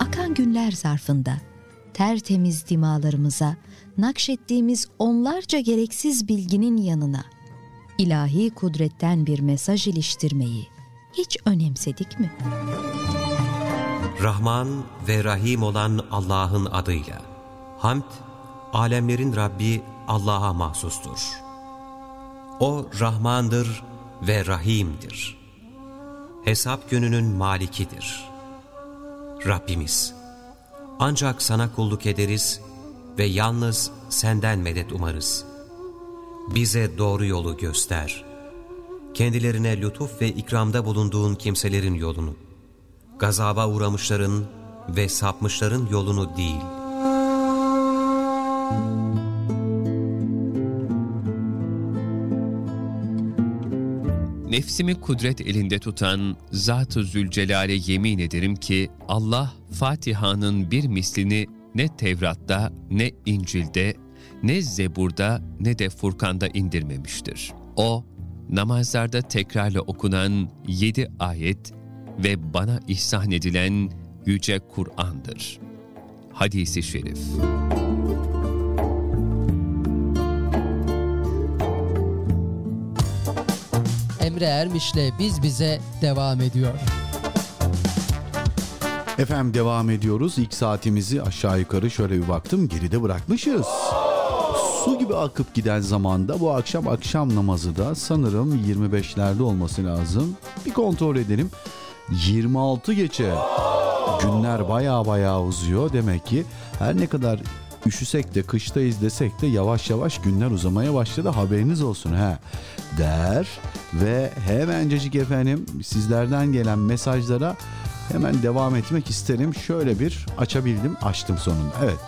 Akan günler zarfında tertemiz dimalarımıza nakşettiğimiz onlarca gereksiz bilginin yanına ilahi kudretten bir mesaj iliştirmeyi hiç önemsedik mi? Rahman ve Rahim olan Allah'ın adıyla. Hamd, alemlerin Rabbi Allah'a mahsustur. O Rahmandır ve Rahim'dir. Hesap gününün malikidir. Rabbimiz, ancak sana kulluk ederiz ve yalnız senden medet umarız. Bize doğru yolu göster. Kendilerine lütuf ve ikramda bulunduğun kimselerin yolunu gazaba uğramışların ve sapmışların yolunu değil. Nefsimi kudret elinde tutan Zat-ı Zülcelal'e yemin ederim ki Allah Fatiha'nın bir mislini ne Tevrat'ta, ne İncil'de, ne Zebur'da, ne de Furkan'da indirmemiştir. O, namazlarda tekrarla okunan yedi ayet ve bana ihsan edilen Yüce Kur'an'dır. Hadisi Şerif Emre Ermiş'le Biz Bize devam ediyor. Efendim devam ediyoruz. İlk saatimizi aşağı yukarı şöyle bir baktım geride bırakmışız. Su gibi akıp giden zamanda bu akşam akşam namazı da sanırım 25'lerde olması lazım. Bir kontrol edelim. 26 geçe. Günler baya baya uzuyor. Demek ki her ne kadar üşüsek de kıştayız desek de yavaş yavaş günler uzamaya başladı. Haberiniz olsun ha. Der ve hemencecik efendim sizlerden gelen mesajlara Hemen devam etmek isterim. Şöyle bir açabildim, açtım sonunda. Evet.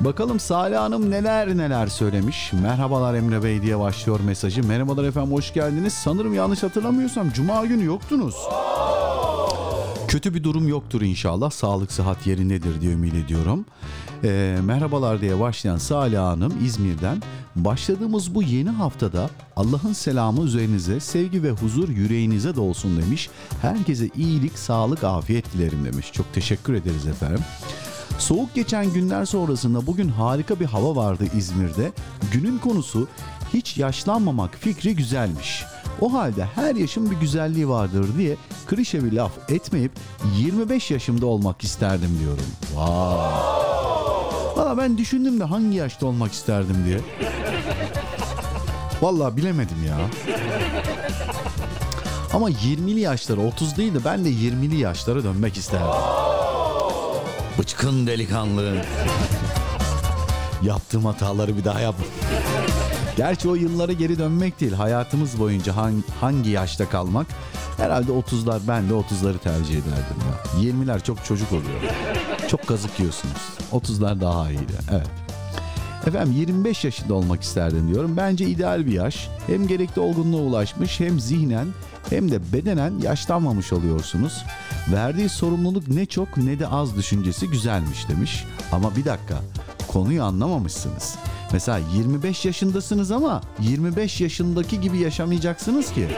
Bakalım Salih Hanım neler neler söylemiş. Merhabalar Emre Bey diye başlıyor mesajı. Merhabalar efendim hoş geldiniz. Sanırım yanlış hatırlamıyorsam Cuma günü yoktunuz. Kötü bir durum yoktur inşallah. Sağlık sıhhat yerindedir diye ümit ediyorum. Ee, merhabalar diye başlayan Salih Hanım İzmir'den. Başladığımız bu yeni haftada Allah'ın selamı üzerinize, sevgi ve huzur yüreğinize de olsun demiş. Herkese iyilik, sağlık, afiyet dilerim demiş. Çok teşekkür ederiz efendim. Soğuk geçen günler sonrasında bugün harika bir hava vardı İzmir'de. Günün konusu hiç yaşlanmamak fikri güzelmiş. O halde her yaşın bir güzelliği vardır diye klişe bir laf etmeyip 25 yaşımda olmak isterdim diyorum. Vay. Valla ben düşündüm de hangi yaşta olmak isterdim diye. Valla bilemedim ya. Ama 20'li yaşlara 30 değil de ben de 20'li yaşlara dönmek isterdim. Bıçkın delikanlı. Yaptığım hataları bir daha yap. Gerçi o yıllara geri dönmek değil. Hayatımız boyunca hangi, hangi yaşta kalmak? Herhalde 30'lar ben de 30'ları tercih ederdim ya. 20'ler çok çocuk oluyor. Çok kazık yiyorsunuz. 30'lar daha iyiydi. Evet. Efendim 25 yaşında olmak isterdim diyorum. Bence ideal bir yaş. Hem gerekli olgunluğa ulaşmış hem zihnen hem de bedenen yaşlanmamış oluyorsunuz. Verdiği sorumluluk ne çok ne de az düşüncesi güzelmiş demiş. Ama bir dakika konuyu anlamamışsınız. Mesela 25 yaşındasınız ama 25 yaşındaki gibi yaşamayacaksınız ki.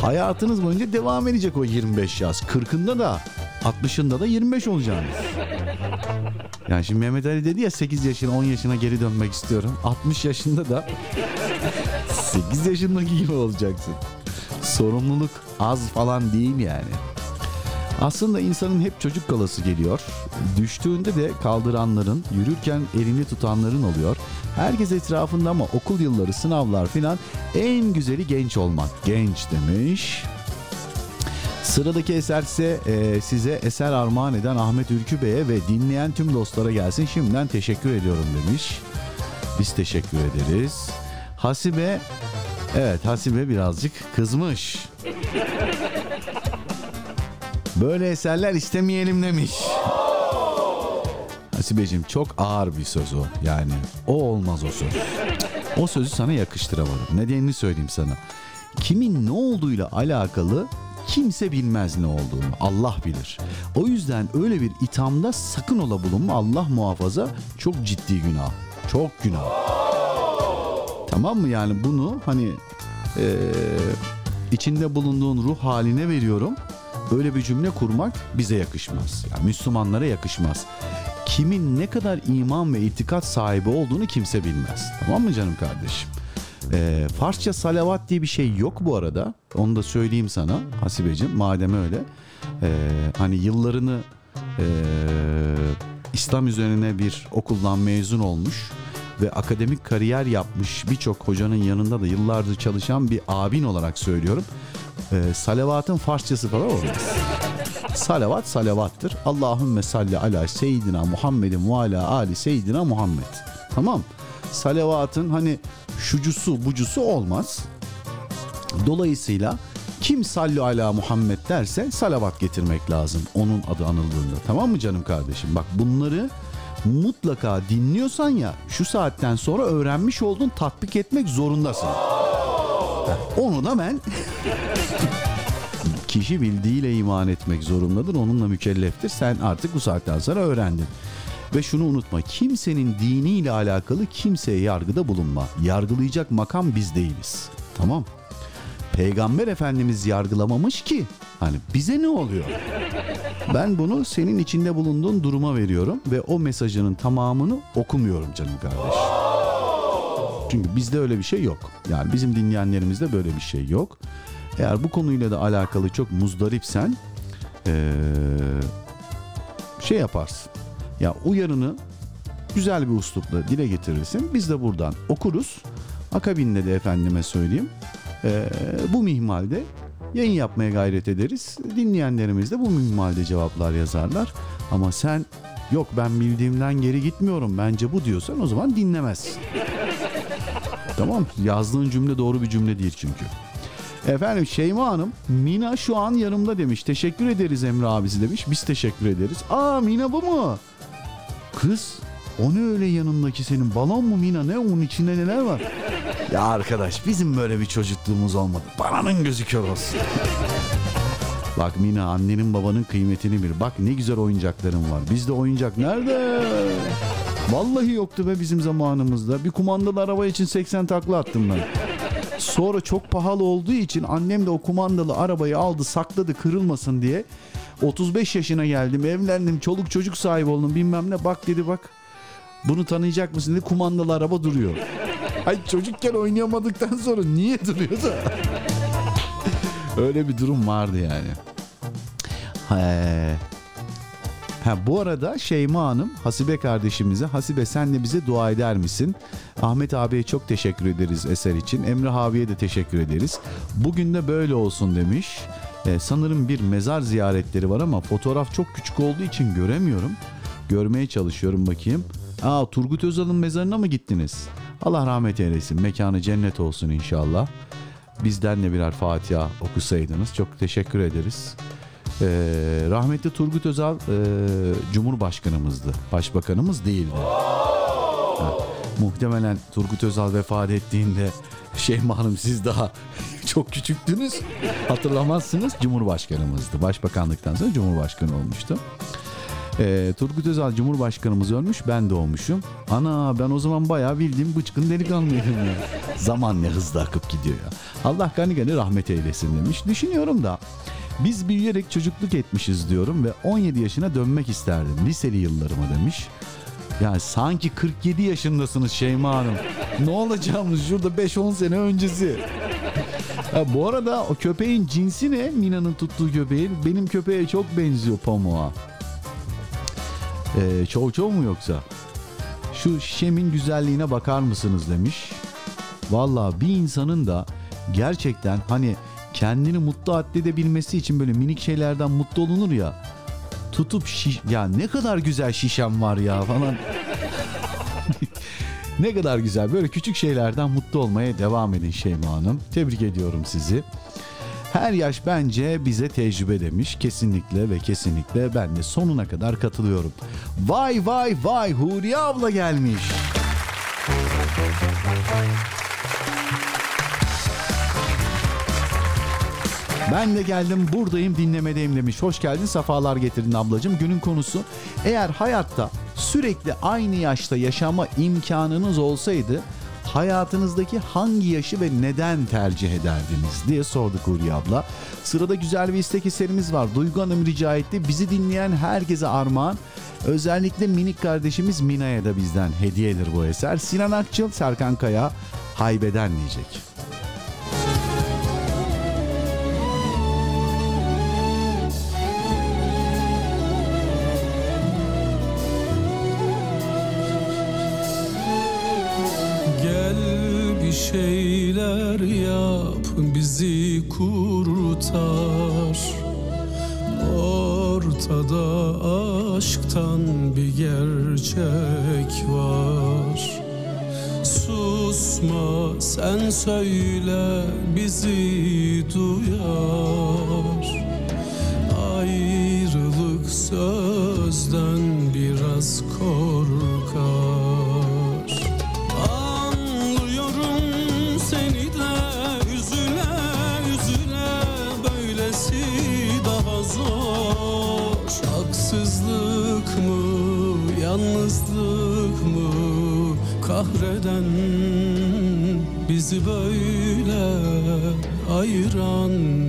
Hayatınız boyunca devam edecek o 25 yaş. 40'ında da 60'ında da 25 olacaksınız. Yani şimdi Mehmet Ali dedi ya 8 yaşına 10 yaşına geri dönmek istiyorum. 60 yaşında da 8 yaşındaki gibi olacaksın. Sorumluluk az falan değil yani. Aslında insanın hep çocuk kalası geliyor. Düştüğünde de kaldıranların, yürürken elini tutanların oluyor. Herkes etrafında ama okul yılları, sınavlar filan en güzeli genç olmak. Genç demiş. Sıradaki eser ise e, size eser armağan eden Ahmet Ülkü Bey'e ve dinleyen tüm dostlara gelsin. Şimdiden teşekkür ediyorum demiş. Biz teşekkür ederiz. Hasibe, evet Hasibe birazcık kızmış. Böyle eserler istemeyelim demiş. Hasibeciğim çok ağır bir söz o. Yani o olmaz o söz. O sözü sana yakıştıramadım. Nedenini söyleyeyim sana. Kimin ne olduğuyla alakalı kimse bilmez ne olduğunu. Allah bilir. O yüzden öyle bir ithamda sakın ola bulunma. Allah muhafaza çok ciddi günah. Çok günah. Tamam mı yani bunu hani eee, içinde bulunduğun ruh haline veriyorum. Öyle bir cümle kurmak bize yakışmaz. Yani Müslümanlara yakışmaz. Kimin ne kadar iman ve itikat sahibi olduğunu kimse bilmez. Tamam mı canım kardeşim? Eee Farsça salavat diye bir şey yok bu arada. Onu da söyleyeyim sana Hasibeciğim madem öyle. Eee, hani yıllarını eee, İslam üzerine bir okuldan mezun olmuş ve akademik kariyer yapmış birçok hocanın yanında da yıllardır çalışan bir abin olarak söylüyorum. Ee, salavatın Farsçası falan olmaz. Salavat salavattır. Allahümme salli ala seyyidina Muhammedin ve ala ali seyyidina Muhammed. Tamam. Salavatın hani şucusu bucusu olmaz. Dolayısıyla kim sallu ala Muhammed derse salavat getirmek lazım onun adı anıldığında. Tamam mı canım kardeşim? Bak bunları mutlaka dinliyorsan ya şu saatten sonra öğrenmiş oldun tatbik etmek zorundasın. Onu da ben kişi bildiğiyle iman etmek zorundadır. Onunla mükelleftir. Sen artık bu saatten sonra öğrendin. Ve şunu unutma. Kimsenin diniyle alakalı kimseye yargıda bulunma. Yargılayacak makam biz değiliz. Tamam. Peygamber Efendimiz yargılamamış ki. Hani bize ne oluyor? Ben bunu senin içinde bulunduğun duruma veriyorum ve o mesajının tamamını okumuyorum canım kardeş. Çünkü bizde öyle bir şey yok. Yani bizim dinleyenlerimizde böyle bir şey yok. Eğer bu konuyla da alakalı çok muzdaripsen eee, şey yaparsın. Ya uyarını güzel bir uslupla dile getirirsin. Biz de buradan okuruz. Akabinde de efendime söyleyeyim. eee, bu mihmalde yayın yapmaya gayret ederiz. Dinleyenlerimiz de bu minvalde cevaplar yazarlar. Ama sen yok ben bildiğimden geri gitmiyorum bence bu diyorsan o zaman dinlemezsin. tamam yazdığın cümle doğru bir cümle değil çünkü. Efendim Şeyma Hanım Mina şu an yanımda demiş. Teşekkür ederiz Emre abisi demiş. Biz teşekkür ederiz. Aa Mina bu mu? Kız o ne öyle yanındaki senin balon mu Mina ne onun içinde neler var? Ya arkadaş bizim böyle bir çocukluğumuz olmadı. Paranın gözü kör olsun. Bak Mina annenin babanın kıymetini bil. Bak ne güzel oyuncakların var. Bizde oyuncak nerede? Vallahi yoktu be bizim zamanımızda. Bir kumandalı araba için 80 takla attım ben. Sonra çok pahalı olduğu için annem de o kumandalı arabayı aldı sakladı kırılmasın diye. 35 yaşına geldim evlendim çoluk çocuk sahibi oldum bilmem ne bak dedi bak. Bunu tanıyacak mısın dedi kumandalı araba duruyor. Ay çocukken oynayamadıktan sonra niye duruyor da? Öyle bir durum vardı yani. He. Ha, bu arada Şeyma Hanım Hasibe kardeşimize Hasibe sen de bize dua eder misin? Ahmet abiye çok teşekkür ederiz eser için. Emre abiye de teşekkür ederiz. Bugün de böyle olsun demiş. Ee, sanırım bir mezar ziyaretleri var ama fotoğraf çok küçük olduğu için göremiyorum. Görmeye çalışıyorum bakayım. Aa Turgut Özal'ın mezarına mı gittiniz? Allah rahmet eylesin. Mekanı cennet olsun inşallah. Bizden de birer Fatiha okusaydınız. Çok teşekkür ederiz. Ee, rahmetli Turgut Özal e, Cumhurbaşkanımızdı. Başbakanımız değildi. Ha, muhtemelen Turgut Özal vefat ettiğinde Şeyma Hanım siz daha çok küçüktünüz. Hatırlamazsınız. Cumhurbaşkanımızdı. Başbakanlıktan sonra Cumhurbaşkanı olmuştu. Ee, Turgut Özal Cumhurbaşkanımız ölmüş ben doğmuşum. Ana ben o zaman bayağı bildiğim bıçkın delikanlıydım ya. Zaman ne hızlı akıp gidiyor ya. Allah gani gani rahmet eylesin demiş. Düşünüyorum da biz büyüyerek çocukluk etmişiz diyorum ve 17 yaşına dönmek isterdim. Liseli yıllarıma demiş. Ya sanki 47 yaşındasınız Şeyma Hanım. Ne olacağımız şurada 5-10 sene öncesi. Ha, bu arada o köpeğin cinsi ne? Mina'nın tuttuğu köpeğin. Benim köpeğe çok benziyor pamuğa. Ee, çoğu çoğu mu yoksa? Şu şişemin güzelliğine bakar mısınız demiş. Valla bir insanın da gerçekten hani kendini mutlu addedebilmesi için böyle minik şeylerden mutlu olunur ya. Tutup şiş... Ya ne kadar güzel şişem var ya falan. ne kadar güzel. Böyle küçük şeylerden mutlu olmaya devam edin Şeyma Hanım. Tebrik ediyorum sizi. Her yaş bence bize tecrübe demiş. Kesinlikle ve kesinlikle ben de sonuna kadar katılıyorum. Vay vay vay Huriye abla gelmiş. Ben de geldim buradayım dinlemedeyim demiş. Hoş geldin sefalar getirdin ablacığım. Günün konusu eğer hayatta sürekli aynı yaşta yaşama imkanınız olsaydı hayatınızdaki hangi yaşı ve neden tercih ederdiniz diye sorduk Huriye abla. Sırada güzel bir istek eserimiz var. Duygu Hanım rica etti. Bizi dinleyen herkese armağan. Özellikle minik kardeşimiz Mina'ya da bizden hediyedir bu eser. Sinan Akçıl, Serkan Kaya haybeden diyecek. Bizi kurtar. Ortada aşktan bir gerçek var. Susma sen söyle bizi duyar bizi böyle ayıran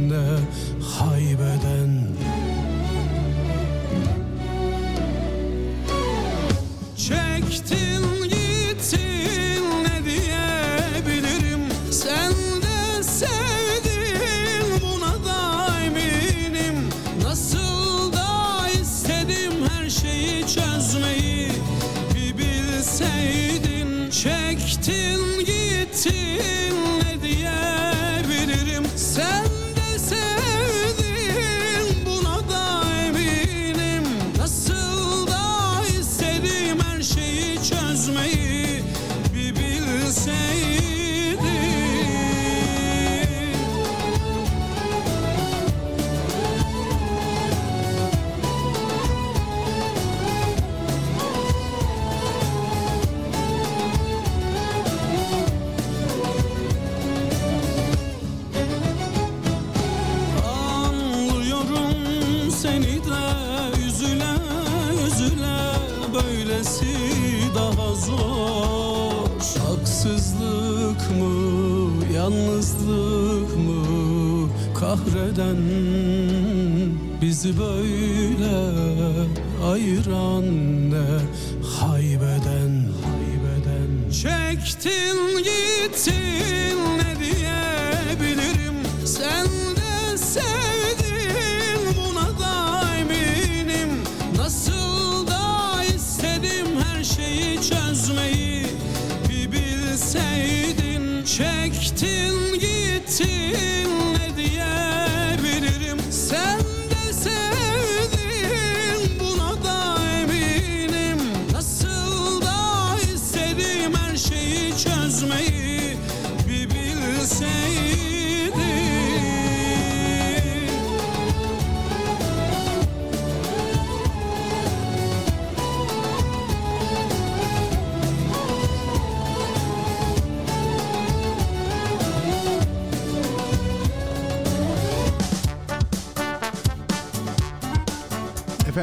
kahreden bizi böyle ayıran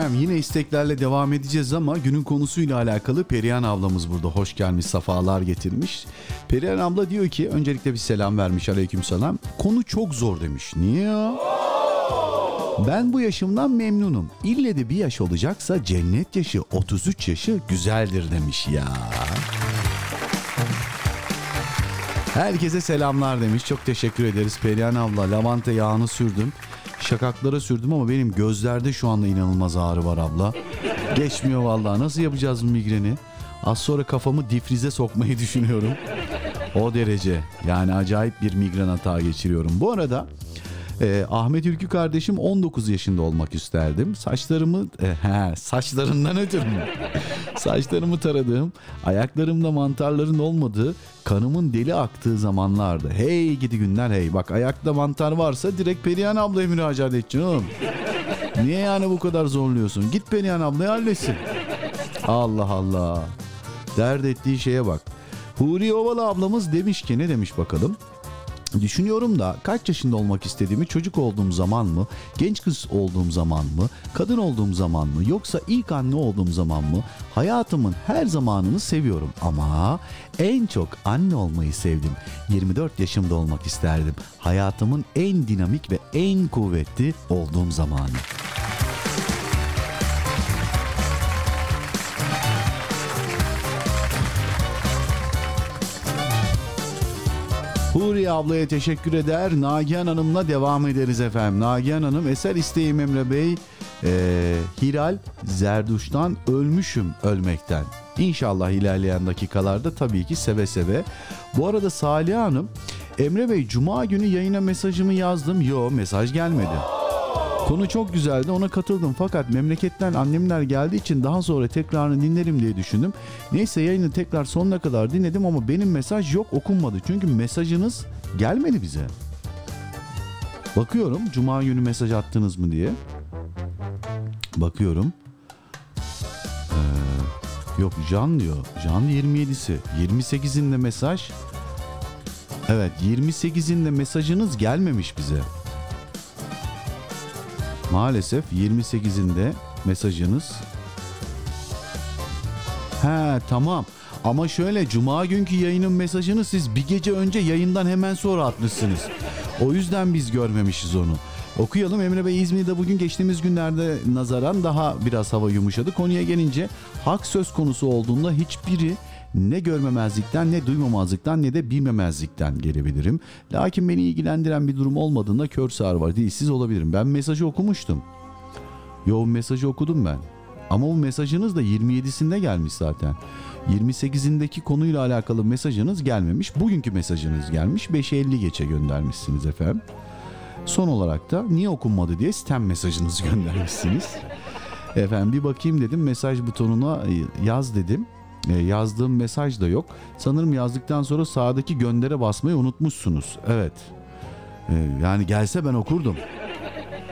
Efendim yine isteklerle devam edeceğiz ama günün konusuyla alakalı Perihan ablamız burada hoş gelmiş, safalar getirmiş. Perihan abla diyor ki öncelikle bir selam vermiş aleyküm selam. Konu çok zor demiş. Niye ya? Ben bu yaşımdan memnunum. İlle de bir yaş olacaksa cennet yaşı 33 yaşı güzeldir demiş ya. Herkese selamlar demiş. Çok teşekkür ederiz Perihan abla. Lavanta yağını sürdüm. Şakaklara sürdüm ama benim gözlerde şu anda inanılmaz ağrı var abla. Geçmiyor vallahi. Nasıl yapacağız migreni? Az sonra kafamı difrize sokmayı düşünüyorum. O derece. Yani acayip bir migren hata geçiriyorum. Bu arada e, Ahmet Ülkü kardeşim 19 yaşında olmak isterdim. Saçlarımı e, he, saçlarından ötürü mü? Saçlarımı taradığım, ayaklarımda mantarların olmadığı, kanımın deli aktığı zamanlardı. Hey gidi günler hey. Bak ayakta mantar varsa direkt Perihan ablaya müracaat edeceksin oğlum. Niye yani bu kadar zorluyorsun? Git Perihan ablaya halletsin. Allah Allah. Dert ettiği şeye bak. Huri Ovalı ablamız demiş ki ne demiş bakalım? Düşünüyorum da kaç yaşında olmak istediğimi çocuk olduğum zaman mı, genç kız olduğum zaman mı, kadın olduğum zaman mı yoksa ilk anne olduğum zaman mı hayatımın her zamanını seviyorum ama en çok anne olmayı sevdim. 24 yaşımda olmak isterdim. Hayatımın en dinamik ve en kuvvetli olduğum zamanı. Huri ablaya teşekkür eder. Nagihan Hanım'la devam ederiz efendim. Nagihan Hanım eser isteğim Emre Bey. Ee, Hilal Zerduş'tan ölmüşüm ölmekten. İnşallah ilerleyen dakikalarda tabii ki seve seve. Bu arada Salih Hanım Emre Bey cuma günü yayına mesajımı yazdım. Yo mesaj gelmedi. Konu çok güzeldi ona katıldım fakat memleketten annemler geldiği için daha sonra tekrarını dinlerim diye düşündüm. Neyse yayını tekrar sonuna kadar dinledim ama benim mesaj yok okunmadı. Çünkü mesajınız gelmedi bize. Bakıyorum cuma günü mesaj attınız mı diye. Bakıyorum. Ee, yok Can diyor. Can 27'si. 28'inde mesaj. Evet 28'inde mesajınız gelmemiş bize. Maalesef 28'inde mesajınız. He tamam. Ama şöyle cuma günkü yayının mesajını siz bir gece önce yayından hemen sonra atmışsınız. O yüzden biz görmemişiz onu. Okuyalım Emre Bey İzmir'de bugün geçtiğimiz günlerde nazaran daha biraz hava yumuşadı. Konuya gelince hak söz konusu olduğunda hiçbiri ne görmemezlikten ne duymamazlıktan ne de bilmemezlikten gelebilirim. Lakin beni ilgilendiren bir durum olmadığında kör sağır var değilsiz olabilirim. Ben mesajı okumuştum. Yo mesajı okudum ben. Ama bu mesajınız da 27'sinde gelmiş zaten. 28'indeki konuyla alakalı mesajınız gelmemiş. Bugünkü mesajınız gelmiş. 5'e 50 geçe göndermişsiniz efendim. Son olarak da niye okunmadı diye sistem mesajınızı göndermişsiniz. Efendim bir bakayım dedim mesaj butonuna e, yaz dedim. E, yazdığım mesaj da yok. Sanırım yazdıktan sonra sağdaki göndere basmayı unutmuşsunuz. Evet. E, yani gelse ben okurdum.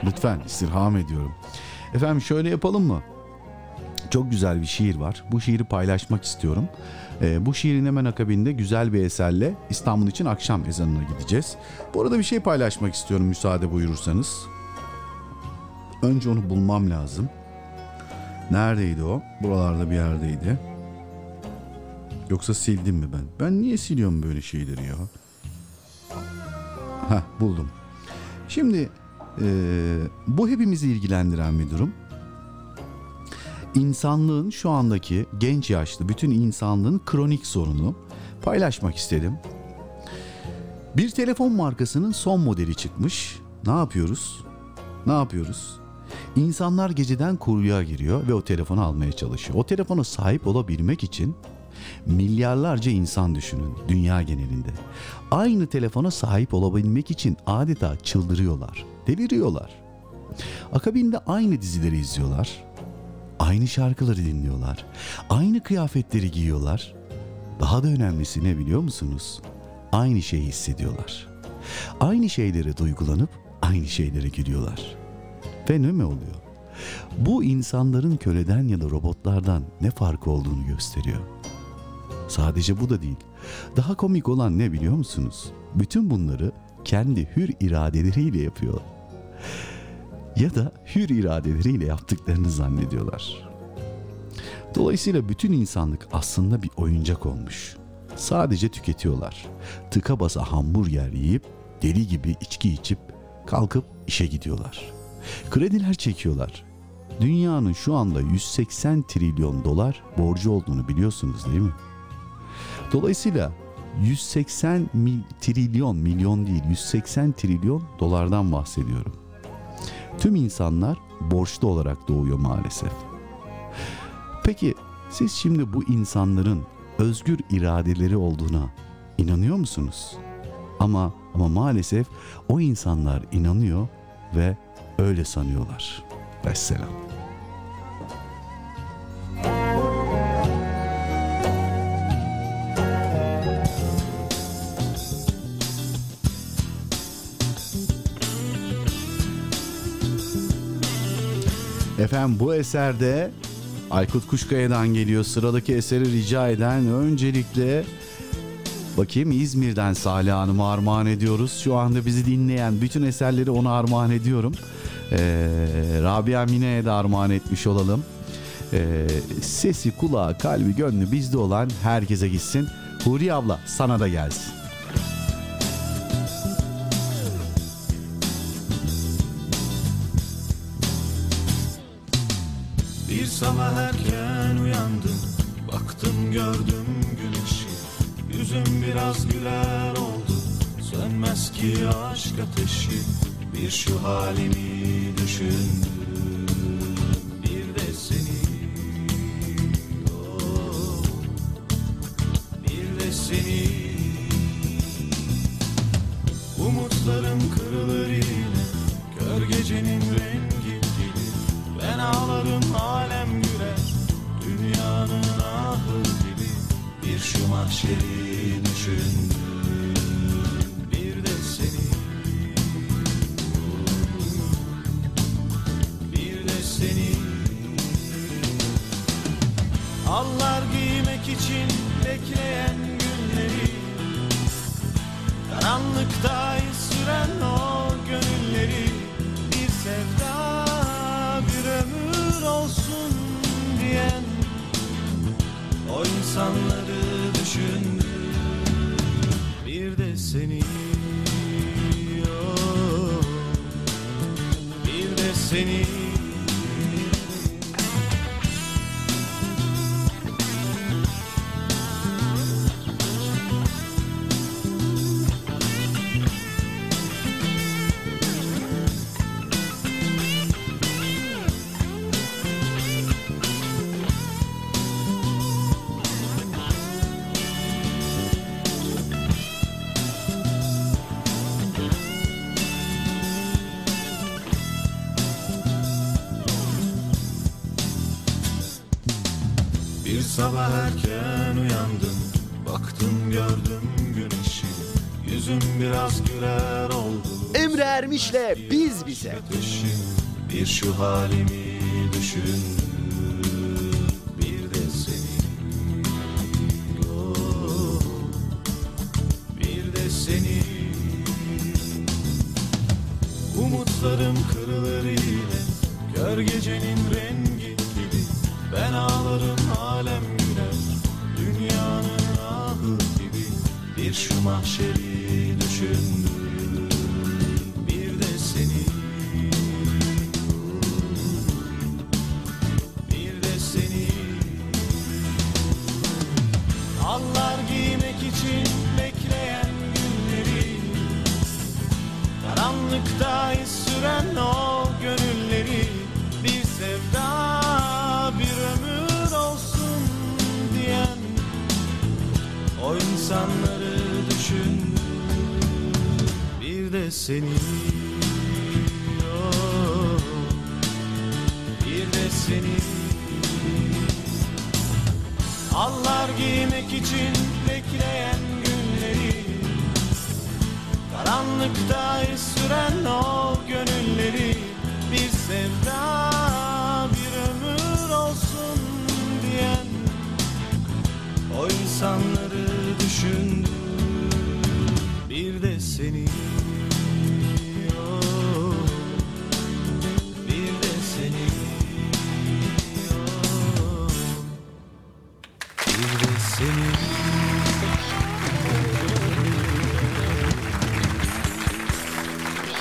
Lütfen istirham ediyorum. Efendim şöyle yapalım mı? Çok güzel bir şiir var. Bu şiiri paylaşmak istiyorum. Ee, bu şiirin hemen akabinde güzel bir eserle İstanbul için akşam ezanına gideceğiz. Bu arada bir şey paylaşmak istiyorum müsaade buyurursanız. Önce onu bulmam lazım. Neredeydi o? Buralarda bir yerdeydi. Yoksa sildim mi ben? Ben niye siliyorum böyle şeyleri ya? Heh buldum. Şimdi e, bu hepimizi ilgilendiren bir durum. İnsanlığın şu andaki genç yaşlı bütün insanlığın kronik sorunu paylaşmak istedim. Bir telefon markasının son modeli çıkmış. Ne yapıyoruz? Ne yapıyoruz? İnsanlar geceden kuyuya giriyor ve o telefonu almaya çalışıyor. O telefona sahip olabilmek için milyarlarca insan düşünün dünya genelinde. Aynı telefona sahip olabilmek için adeta çıldırıyorlar, deliriyorlar. Akabinde aynı dizileri izliyorlar. Aynı şarkıları dinliyorlar. Aynı kıyafetleri giyiyorlar. Daha da önemlisi ne biliyor musunuz? Aynı şeyi hissediyorlar. Aynı şeylere duygulanıp aynı şeylere gülüyorlar. Ve ne mi oluyor? Bu insanların köleden ya da robotlardan ne farkı olduğunu gösteriyor. Sadece bu da değil. Daha komik olan ne biliyor musunuz? Bütün bunları kendi hür iradeleriyle yapıyor. Ya da hür iradeleriyle yaptıklarını zannediyorlar. Dolayısıyla bütün insanlık aslında bir oyuncak olmuş. Sadece tüketiyorlar. Tıka basa hamburger yiyip deli gibi içki içip kalkıp işe gidiyorlar. Krediler çekiyorlar. Dünyanın şu anda 180 trilyon dolar borcu olduğunu biliyorsunuz değil mi? Dolayısıyla 180 mil, trilyon milyon değil 180 trilyon dolardan bahsediyorum. Tüm insanlar borçlu olarak doğuyor maalesef. Peki siz şimdi bu insanların özgür iradeleri olduğuna inanıyor musunuz? Ama ama maalesef o insanlar inanıyor ve öyle sanıyorlar. Vesselam. Efendim bu eserde Aykut Kuşkaya'dan geliyor. Sıradaki eseri rica eden öncelikle Bakayım İzmir'den Salih Hanım'a armağan ediyoruz. Şu anda bizi dinleyen bütün eserleri ona armağan ediyorum. Ee, Rabia Mine'ye de armağan etmiş olalım. Ee, sesi, kulağı, kalbi, gönlü bizde olan herkese gitsin. Huri abla sana da gelsin. Sabah erken uyandım Baktım gördüm güneşi. Yüzüm biraz güler oldu Sönmez ki aşk ateşi. Bir şu halimi düşündüm sabah erken uyandım Baktım gördüm güneşi. Yüzüm biraz güler oldu. Emre Ermiş'le Biz Bize. ateşi Bir şu halimi düşündüm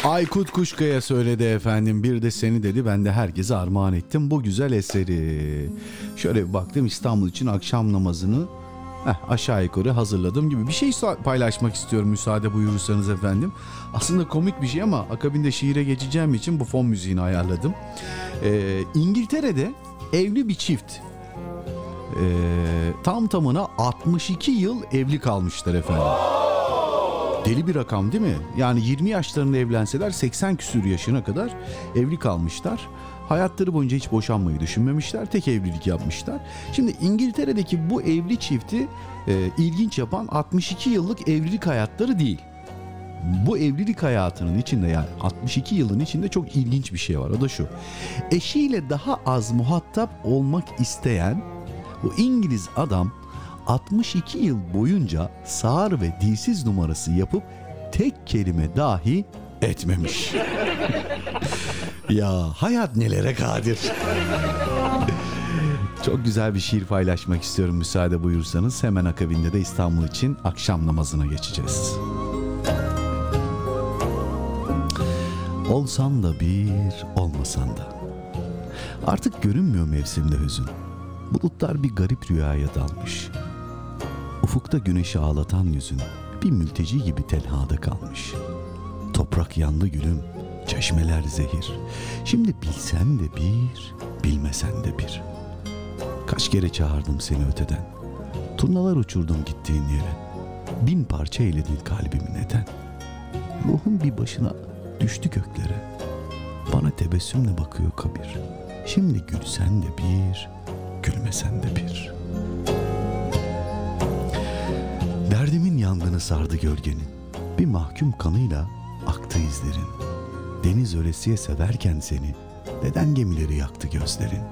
Aykut Kuşkaya söyledi efendim. Bir de seni dedi. Ben de herkese armağan ettim bu güzel eseri. Şöyle bir baktım İstanbul için akşam namazını heh, aşağı yukarı hazırladım gibi bir şey paylaşmak istiyorum müsaade buyurursanız efendim. Aslında komik bir şey ama akabinde şiire geçeceğim için bu fon müziğini ayarladım. Ee, İngiltere'de evli bir çift ee, tam tamına 62 yıl evli kalmışlar efendim. Deli bir rakam değil mi? Yani 20 yaşlarında evlenseler 80 küsür yaşına kadar evli kalmışlar. Hayatları boyunca hiç boşanmayı düşünmemişler. Tek evlilik yapmışlar. Şimdi İngiltere'deki bu evli çifti e, ilginç yapan 62 yıllık evlilik hayatları değil. Bu evlilik hayatının içinde yani 62 yılın içinde çok ilginç bir şey var. O da şu. Eşiyle daha az muhatap olmak isteyen bu İngiliz adam 62 yıl boyunca sağır ve dilsiz numarası yapıp tek kelime dahi etmemiş. ya hayat nelere kadir. Çok güzel bir şiir paylaşmak istiyorum müsaade buyursanız. Hemen akabinde de İstanbul için akşam namazına geçeceğiz. Olsan da bir, olmasan da. Artık görünmüyor mevsimde hüzün. Bulutlar bir garip rüyaya dalmış. Ufukta güneşi ağlatan yüzün bir mülteci gibi tenhada kalmış. Toprak yandı gülüm, çeşmeler zehir. Şimdi bilsen de bir, bilmesen de bir. Kaç kere çağırdım seni öteden. Turnalar uçurdum gittiğin yere. Bin parça eyledin kalbimi neden? Ruhum bir başına düştü göklere. Bana tebessümle bakıyor kabir. Şimdi gülsen de bir, gülmesen de bir. Derdimin yangını sardı gölgenin. Bir mahkum kanıyla aktı izlerin. Deniz ölesiye severken seni, neden gemileri yaktı gözlerin?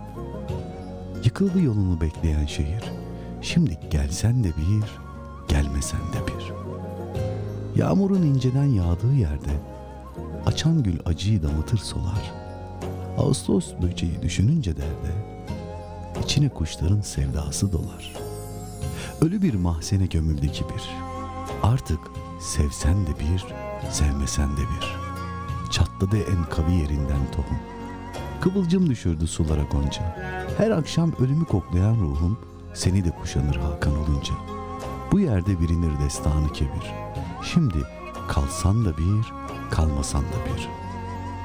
Yıkıldı yolunu bekleyen şehir. Şimdi gelsen de bir, gelmesen de bir. Yağmurun inceden yağdığı yerde açan gül acıyı damıtır solar. Ağustos böceği düşününce derde, içine kuşların sevdası dolar. Ölü bir mahzene gömüldü kibir. Artık sevsen de bir, sevmesen de bir. Çatladı en kavi yerinden tohum. Kıvılcım düşürdü sulara gonca. Her akşam ölümü koklayan ruhum seni de kuşanır Hakan olunca. Bu yerde bilinir destanı kebir. Şimdi kalsan da bir, kalmasan da bir.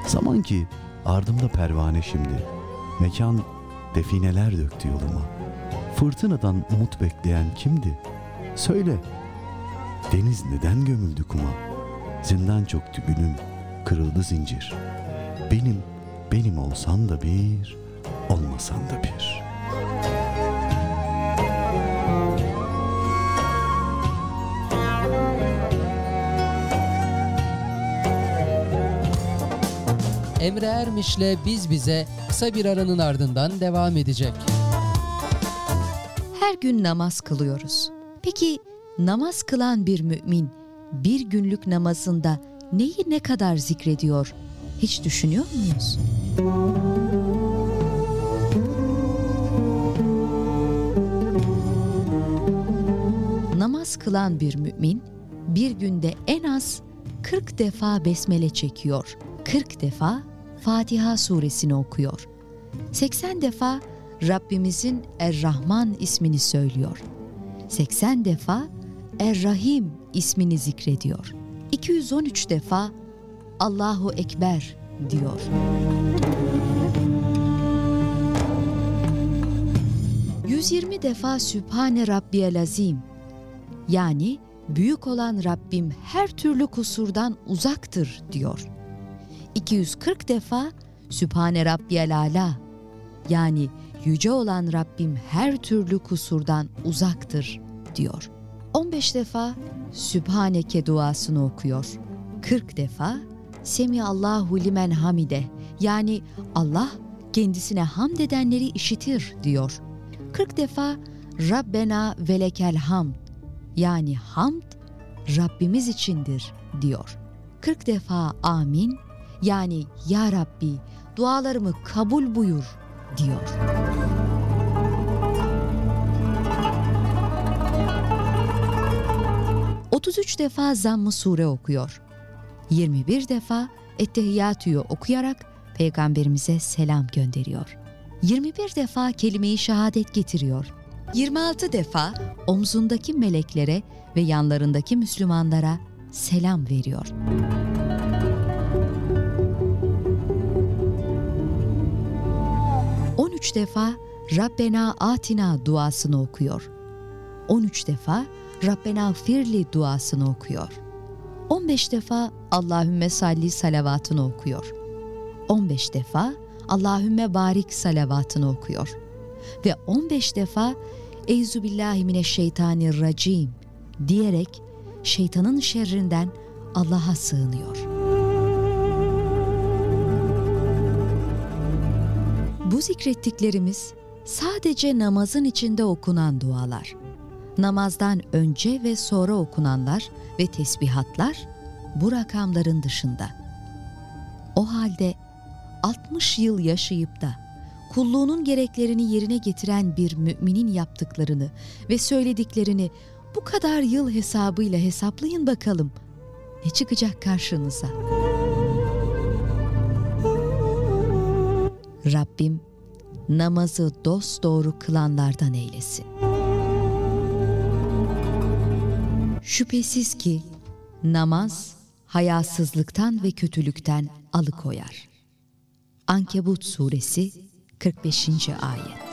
Zaman ki ardımda pervane şimdi. Mekan defineler döktü yoluma. Fırtınadan umut bekleyen kimdi? Söyle. Deniz neden gömüldü kuma? Zindan çöktü gülüm, kırıldı zincir. Benim, benim olsan da bir, olmasan da bir. Emre Ermiş'le Biz Bize kısa bir aranın ardından devam edecek. Her gün namaz kılıyoruz. Peki namaz kılan bir mümin bir günlük namazında neyi ne kadar zikrediyor? Hiç düşünüyor muyuz? Namaz kılan bir mümin bir günde en az 40 defa besmele çekiyor. 40 defa Fatiha suresini okuyor. 80 defa Rabbimizin Er-Rahman ismini söylüyor. 80 defa Er-Rahim ismini zikrediyor. 213 defa Allahu Ekber diyor. ...120 defa Sübhane Rabbiyel Azim... ...yani büyük olan Rabbim her türlü kusurdan uzaktır diyor. 240 defa Sübhane Rabbiyel Ala yani yüce olan Rabbim her türlü kusurdan uzaktır diyor. 15 defa Sübhaneke duasını okuyor. 40 defa Semi Allahu limen hamide yani Allah kendisine hamd edenleri işitir diyor. 40 defa Rabbena velekel hamd yani hamd Rabbimiz içindir diyor. 40 defa amin yani ya Rabbi dualarımı kabul buyur diyor. ...33 defa zamm-ı sure okuyor. 21 defa Ettehiyyatü'yü okuyarak Peygamberimize selam gönderiyor. 21 defa kelime-i şehadet getiriyor. 26 defa omzundaki meleklere ve yanlarındaki Müslümanlara selam veriyor. ...13 defa Rabbena Atina duasını okuyor. 13 defa Rabbena Firli duasını okuyor. 15 defa Allahümme salli salavatını okuyor. 15 defa Allahümme barik salavatını okuyor. Ve 15 defa Eyzu billahi mineşşeytanirracim diyerek şeytanın şerrinden Allah'a sığınıyor. Bu zikrettiklerimiz sadece namazın içinde okunan dualar. namazdan önce ve sonra okunanlar ve tesbihatlar bu rakamların dışında. O halde 60 yıl yaşayıp da kulluğunun gereklerini yerine getiren bir müminin yaptıklarını ve söylediklerini bu kadar yıl hesabıyla hesaplayın bakalım. Ne çıkacak karşınıza? Rabbim namazı dosdoğru kılanlardan eylesin. Şüphesiz ki namaz hayasızlıktan ve kötülükten alıkoyar. Ankebut suresi 45. ayet.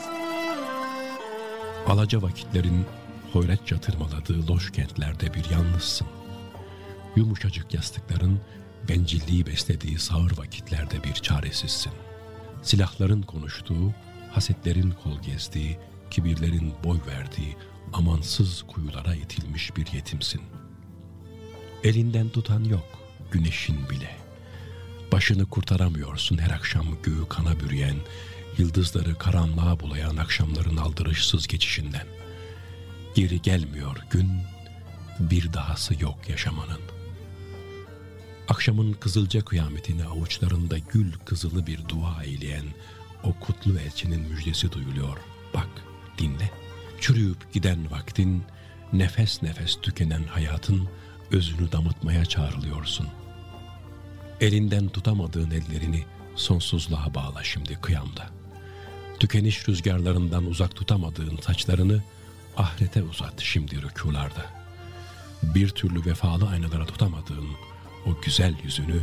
Alaca vakitlerin hoyratça tırmaladığı loş kentlerde bir yalnızsın. Yumuşacık yastıkların bencilliği beslediği sağır vakitlerde bir çaresizsin. Silahların konuştuğu, hasetlerin kol gezdiği, kibirlerin boy verdiği, amansız kuyulara itilmiş bir yetimsin. Elinden tutan yok, güneşin bile. Başını kurtaramıyorsun her akşam göğü kana bürüyen, yıldızları karanlığa bulayan akşamların aldırışsız geçişinden. Geri gelmiyor gün, bir dahası yok yaşamanın. Akşamın kızılca kıyametini avuçlarında gül kızılı bir dua eyleyen o kutlu elçinin müjdesi duyuluyor. Bak, dinle. Çürüyüp giden vaktin, nefes nefes tükenen hayatın özünü damıtmaya çağrılıyorsun. Elinden tutamadığın ellerini sonsuzluğa bağla şimdi kıyamda. Tükeniş rüzgarlarından uzak tutamadığın saçlarını ahirete uzat şimdi rükularda. Bir türlü vefalı aynalara tutamadığın o güzel yüzünü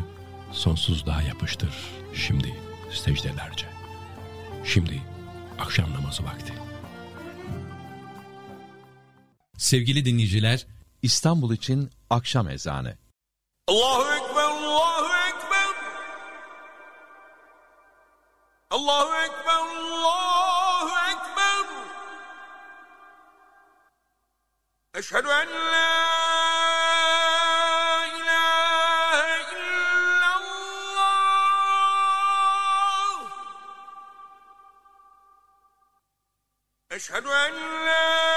sonsuzluğa yapıştır şimdi secdelerce. Şimdi akşam namazı vakti. Sevgili dinleyiciler, İstanbul için akşam ezanı. Allahu Ekber, Allahu Ekber. Allahu Ekber, Allahu Ekber. Eşhedü en la Eşhedü en la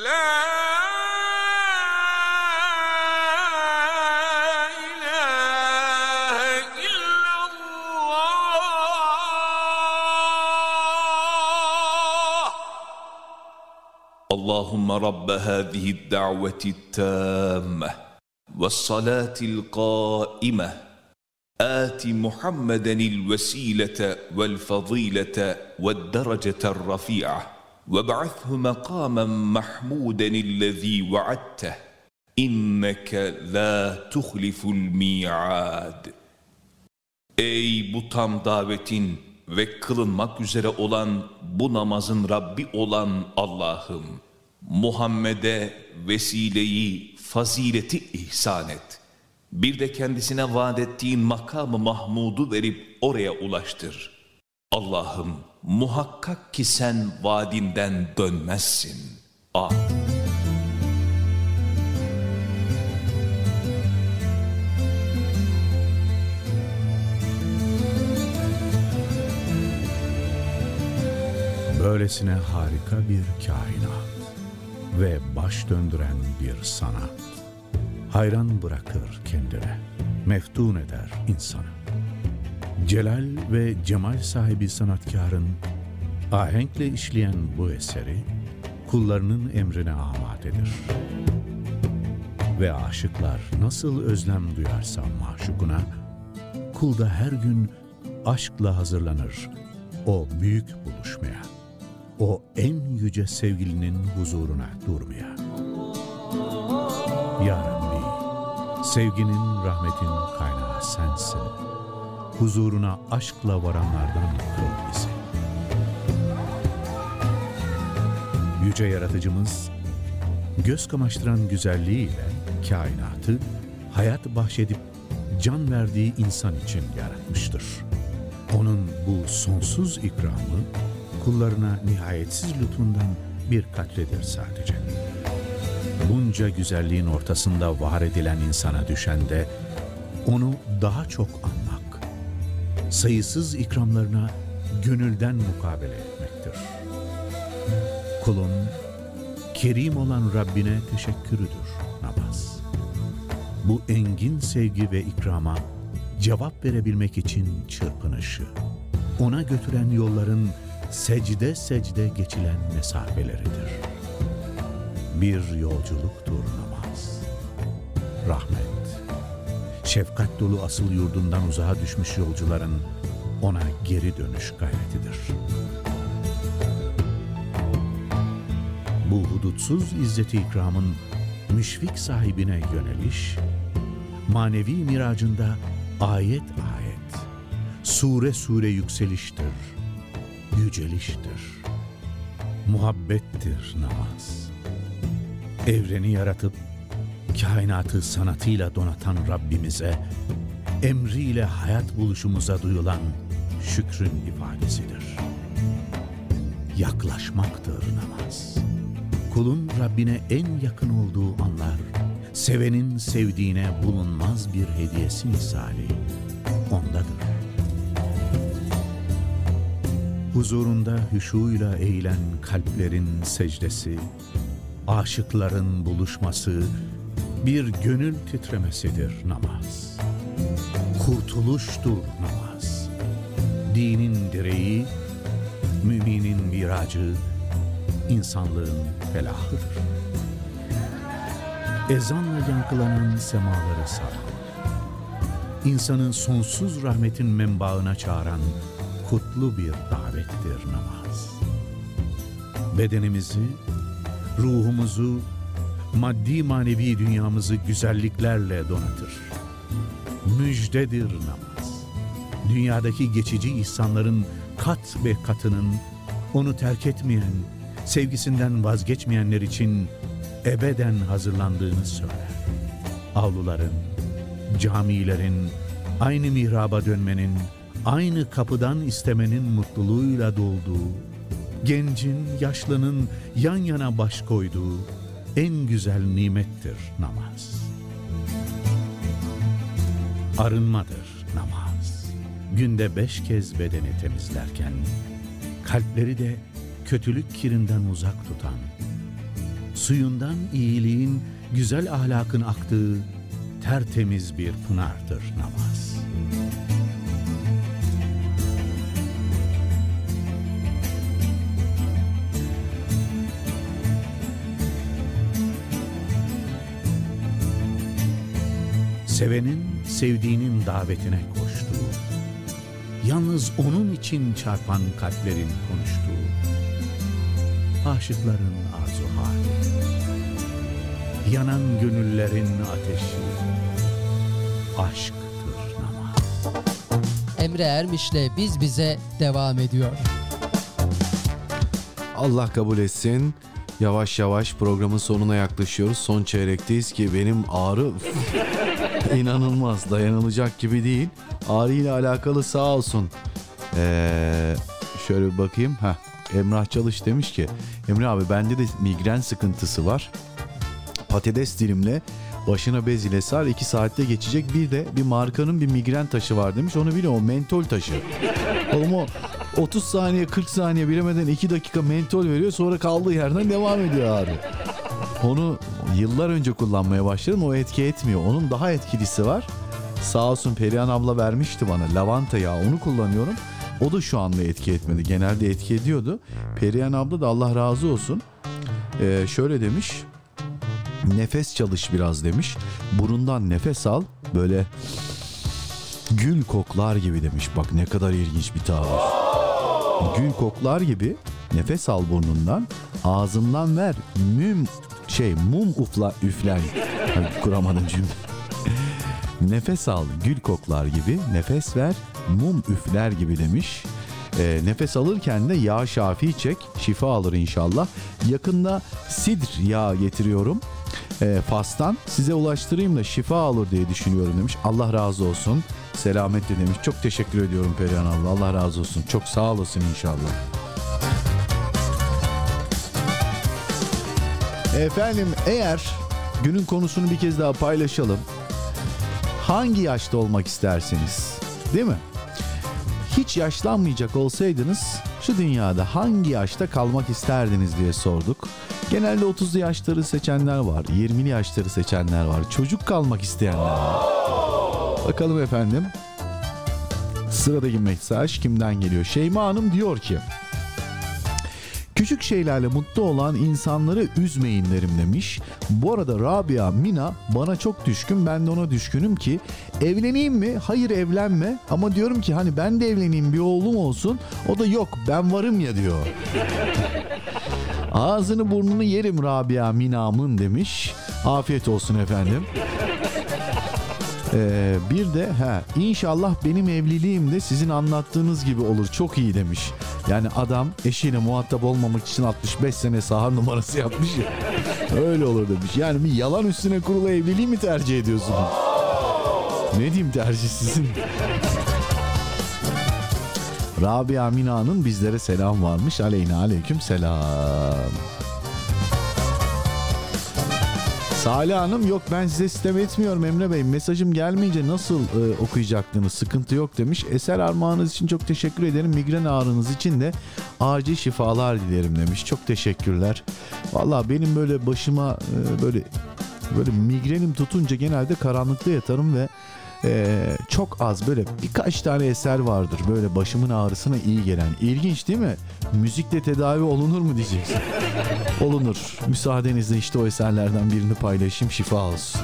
اللهم رب هذه الدعوة التامة والصلاة القائمة. آت محمدا الوسيلة والفضيلة والدرجة الرفيعة. وابعثه مقاما محمودا الذي وعدته إنك لا تخلف الميعاد Ey bu tam davetin ve kılınmak üzere olan bu namazın Rabbi olan Allah'ım! Muhammed'e vesileyi, fazileti ihsan et. Bir de kendisine vaat ettiğin makamı Mahmud'u verip oraya ulaştır. Allah'ım muhakkak ki sen vaadinden dönmezsin. Amin. Böylesine harika bir kainat ve baş döndüren bir sanat. Hayran bırakır kendine, meftun eder insanı. Celal ve cemal sahibi sanatkarın ahenkle işleyen bu eseri kullarının emrine amadedir. Ve aşıklar nasıl özlem duyarsa maşukuna, kul da her gün aşkla hazırlanır o büyük buluşmaya, o en yüce sevgilinin huzuruna durmaya. Ya Rabbi, sevginin, rahmetin kaynağı sensin. Huzuruna aşkla varanlardan kıl bizi. Yüce Yaratıcımız, göz kamaştıran güzelliğiyle kainatı hayat bahşedip can verdiği insan için yaratmıştır. Onun bu sonsuz ikramı kullarına nihayetsiz lütfundan bir katredir sadece. Bunca güzelliğin ortasında var edilen insana düşen de onu daha çok anmak, sayısız ikramlarına gönülden mukabele etmektir. Kulun kerim olan Rabbine teşekkürüdür namaz. Bu engin sevgi ve ikrama cevap verebilmek için çırpınışı, ona götüren yolların secde secde geçilen mesafeleridir. Bir yolculuktur namaz. Rahmet, şefkat dolu asıl yurdundan uzağa düşmüş yolcuların ona geri dönüş gayretidir. Bu hudutsuz izzeti ikramın müşfik sahibine yöneliş, manevi miracında ayet ayet, sure sure yükseliştir, yüceliştir, muhabbettir namaz. Evreni yaratıp kainatı sanatıyla donatan Rabbimize, emriyle hayat buluşumuza duyulan şükrün ifadesidir. Yaklaşmaktır namaz. Kulun Rabbine en yakın olduğu anlar, sevenin sevdiğine bulunmaz bir hediyesi misali ondadır. Huzurunda hüşuyla eğilen kalplerin secdesi, aşıkların buluşması, bir gönül titremesidir namaz. Kurtuluştur namaz. Dinin direği, müminin miracı, insanlığın felahıdır. Ezanla yankılanan semaları saran, insanın sonsuz rahmetin menbaına çağıran kutlu bir davettir namaz. Bedenimizi, ruhumuzu, maddi manevi dünyamızı güzelliklerle donatır. Müjdedir namaz. Dünyadaki geçici ihsanların kat ve katının onu terk etmeyen, sevgisinden vazgeçmeyenler için ebeden hazırlandığını söyler. Avluların, camilerin, aynı mihraba dönmenin, aynı kapıdan istemenin mutluluğuyla dolduğu, gencin, yaşlının yan yana baş koyduğu en güzel nimettir namaz. Arınmadır namaz. Günde beş kez bedeni temizlerken, kalpleri de kötülük kirinden uzak tutan, suyundan iyiliğin, güzel ahlakın aktığı tertemiz bir pınardır namaz. Sevenin sevdiğinin davetine koştuğu, yalnız onun için çarpan kalplerin konuştuğu, aşıkların arzu hali, yanan gönüllerin ateşi, aşktır namaz. Emre Ermiş'le Biz Bize devam ediyor. Allah kabul etsin. Yavaş yavaş programın sonuna yaklaşıyoruz. Son çeyrekteyiz ki benim ağrı inanılmaz dayanılacak gibi değil. Ağrı ile alakalı sağ olsun. Ee, şöyle bir bakayım. Heh, Emrah Çalış demiş ki Emre abi bende de migren sıkıntısı var. Patates dilimle başına bez ile sar 2 saatte geçecek. Bir de bir markanın bir migren taşı var demiş. Onu biliyor o mentol taşı. Oğlum o 30 saniye 40 saniye bilemeden 2 dakika mentol veriyor sonra kaldığı yerden devam ediyor ağrı. Onu yıllar önce kullanmaya başladım o etki etmiyor. Onun daha etkilisi var. Sağ olsun Perihan abla vermişti bana lavanta yağı onu kullanıyorum. O da şu anda etki etmedi. Genelde etki ediyordu. Perihan abla da Allah razı olsun. Ee, şöyle demiş. Nefes çalış biraz demiş. Burundan nefes al. Böyle gül koklar gibi demiş. Bak ne kadar ilginç bir tabir. Gül koklar gibi nefes al burnundan. Ağzından ver. Müm şey mum ufla üflen. Ay, kuramadım cümle. Nefes al gül koklar gibi nefes ver mum üfler gibi demiş. Ee, nefes alırken de yağ şafi çek şifa alır inşallah. Yakında sidr yağı getiriyorum. Ee, Fas'tan size ulaştırayım da şifa alır diye düşünüyorum demiş. Allah razı olsun. Selametle demiş. Çok teşekkür ediyorum Perihan abla. Allah razı olsun. Çok sağ olasın inşallah. Efendim eğer günün konusunu bir kez daha paylaşalım. Hangi yaşta olmak istersiniz? Değil mi? Hiç yaşlanmayacak olsaydınız şu dünyada hangi yaşta kalmak isterdiniz diye sorduk. Genelde 30'lu yaşları seçenler var, 20'li yaşları seçenler var, çocuk kalmak isteyenler var. Bakalım efendim. Sıradaki mesaj kimden geliyor? Şeyma Hanım diyor ki Küçük şeylerle mutlu olan insanları üzmeyin derim demiş. Bu arada Rabia Mina bana çok düşkün ben de ona düşkünüm ki evleneyim mi? Hayır evlenme ama diyorum ki hani ben de evleneyim bir oğlum olsun. O da yok ben varım ya diyor. Ağzını burnunu yerim Rabia Mina'mın demiş. Afiyet olsun efendim. Ee, bir de he, inşallah benim evliliğim de sizin anlattığınız gibi olur. Çok iyi demiş. Yani adam eşiyle muhatap olmamak için 65 sene sahar numarası yapmış ya. Öyle olur demiş. Yani bir yalan üstüne kurulu evliliği mi tercih ediyorsunuz? Ne diyeyim tercih sizin? Rabia Mina'nın bizlere selam varmış. Aleyna aleyküm selam. Salih Hanım yok ben size sistem etmiyorum Emre Bey. Mesajım gelmeyince nasıl e, okuyacaktınız sıkıntı yok demiş. Eser armağanınız için çok teşekkür ederim. Migren ağrınız için de acil şifalar dilerim demiş. Çok teşekkürler. Valla benim böyle başıma e, böyle böyle migrenim tutunca genelde karanlıkta yatarım ve e, çok az böyle birkaç tane eser vardır böyle başımın ağrısına iyi gelen. İlginç değil mi? Müzikle tedavi olunur mu diyeceksin. Olunur. Müsaadenizle işte o eserlerden birini paylaşayım şifa olsun.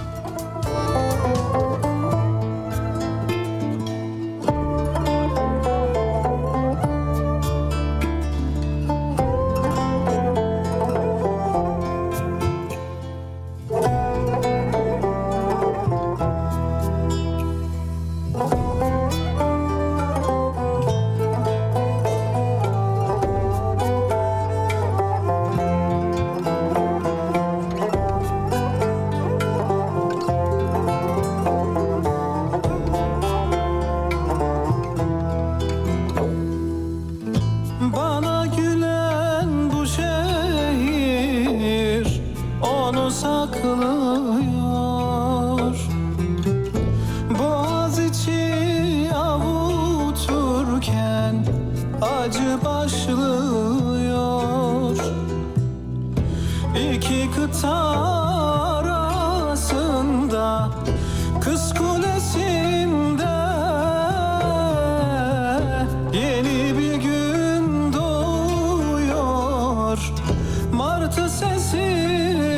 Doğuyor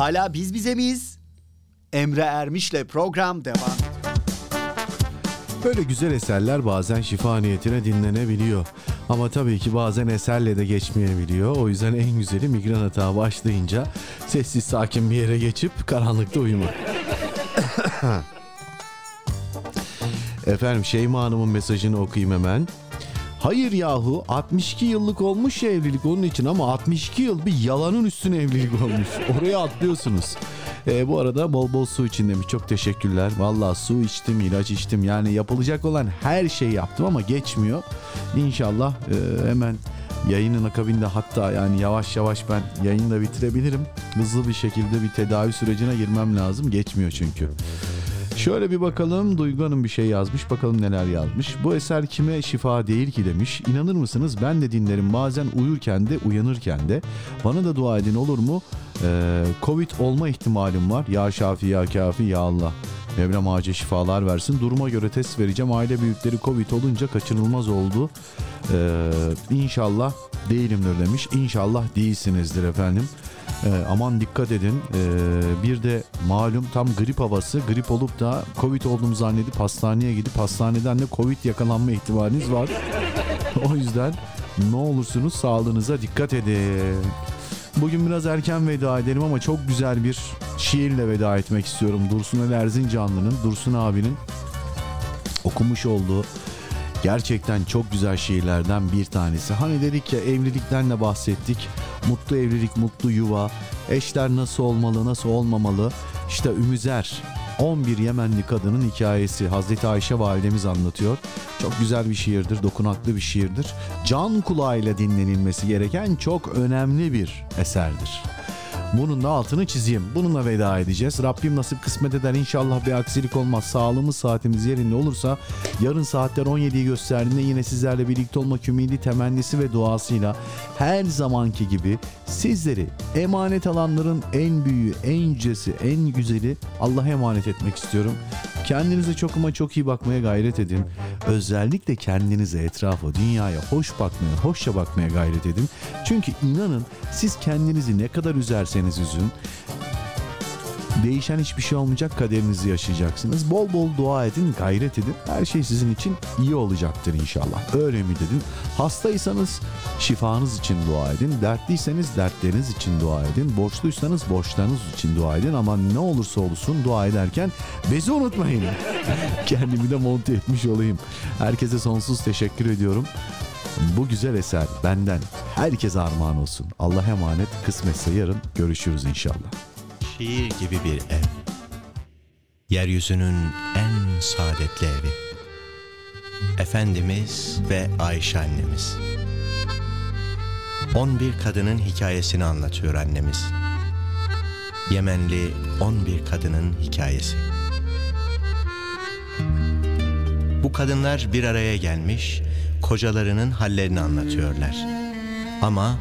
Hala biz bize miyiz? Emre Ermiş'le program devam. Böyle güzel eserler bazen şifa niyetine dinlenebiliyor. Ama tabii ki bazen eserle de geçmeyebiliyor. O yüzden en güzeli migren hata başlayınca sessiz sakin bir yere geçip karanlıkta uyumak. Efendim Şeyma Hanım'ın mesajını okuyayım hemen. Hayır yahu 62 yıllık olmuş ya evlilik onun için ama 62 yıl bir yalanın üstüne evlilik olmuş. Oraya atlıyorsunuz. E, bu arada bol bol su için demiş. Çok teşekkürler. Valla su içtim, ilaç içtim. Yani yapılacak olan her şeyi yaptım ama geçmiyor. İnşallah e, hemen yayının akabinde hatta yani yavaş yavaş ben yayını da bitirebilirim. Hızlı bir şekilde bir tedavi sürecine girmem lazım. Geçmiyor çünkü. Şöyle bir bakalım Duygu Hanım bir şey yazmış bakalım neler yazmış. Bu eser kime şifa değil ki demiş. İnanır mısınız ben de dinlerim bazen uyurken de uyanırken de. Bana da dua edin olur mu? Ee, Covid olma ihtimalim var. Ya Şafi ya Kafi ya Allah. Mevlam acil şifalar versin. Duruma göre test vereceğim. Aile büyükleri Covid olunca kaçınılmaz oldu. Ee, inşallah değilimdir demiş. İnşallah değilsinizdir efendim. Ee, aman dikkat edin. Ee, bir de malum tam grip havası. Grip olup da Covid olduğumu zannedip hastaneye gidip hastaneden de Covid yakalanma ihtimaliniz var. o yüzden ne olursunuz sağlığınıza dikkat edin. Bugün biraz erken veda edelim ama çok güzel bir şiirle veda etmek istiyorum. Dursun El Erzincanlı'nın, Dursun abinin okumuş olduğu gerçekten çok güzel şiirlerden bir tanesi. Hani dedik ya evlilikten de bahsettik. Mutlu evlilik, mutlu yuva, eşler nasıl olmalı, nasıl olmamalı. İşte Ümüzer 11 Yemenli kadının hikayesi Hazreti Ayşe validemiz anlatıyor. Çok güzel bir şiirdir, dokunaklı bir şiirdir. Can kulağıyla dinlenilmesi gereken çok önemli bir eserdir. Bunun da altını çizeyim. Bununla veda edeceğiz. Rabbim nasip kısmet eder. İnşallah bir aksilik olmaz. Sağlığımız saatimiz yerinde olursa yarın saatler 17'yi gösterdiğinde yine sizlerle birlikte olmak ümidi, temennisi ve duasıyla her zamanki gibi sizleri emanet alanların en büyüğü, en yücesi, en güzeli Allah'a emanet etmek istiyorum. Kendinize çok ama çok iyi bakmaya gayret edin. Özellikle kendinize, etrafa, dünyaya hoş bakmaya, hoşça bakmaya gayret edin. Çünkü inanın siz kendinizi ne kadar üzerseniz üzün, Değişen hiçbir şey olmayacak kaderinizi yaşayacaksınız. Bol bol dua edin, gayret edin. Her şey sizin için iyi olacaktır inşallah. Öyle ümit edin. Hastaysanız şifanız için dua edin. Dertliyseniz dertleriniz için dua edin. Borçluysanız borçlarınız için dua edin. Ama ne olursa olsun dua ederken bezi unutmayın. Kendimi de monte etmiş olayım. Herkese sonsuz teşekkür ediyorum. Bu güzel eser benden herkese armağan olsun. Allah emanet kısmetse yarın görüşürüz inşallah. Şiir gibi bir ev. Yeryüzünün en saadetli evi. Efendimiz ve Ayşe annemiz. 11 kadının hikayesini anlatıyor annemiz. Yemenli 11 kadının hikayesi. Bu kadınlar bir araya gelmiş, kocalarının hallerini anlatıyorlar. Ama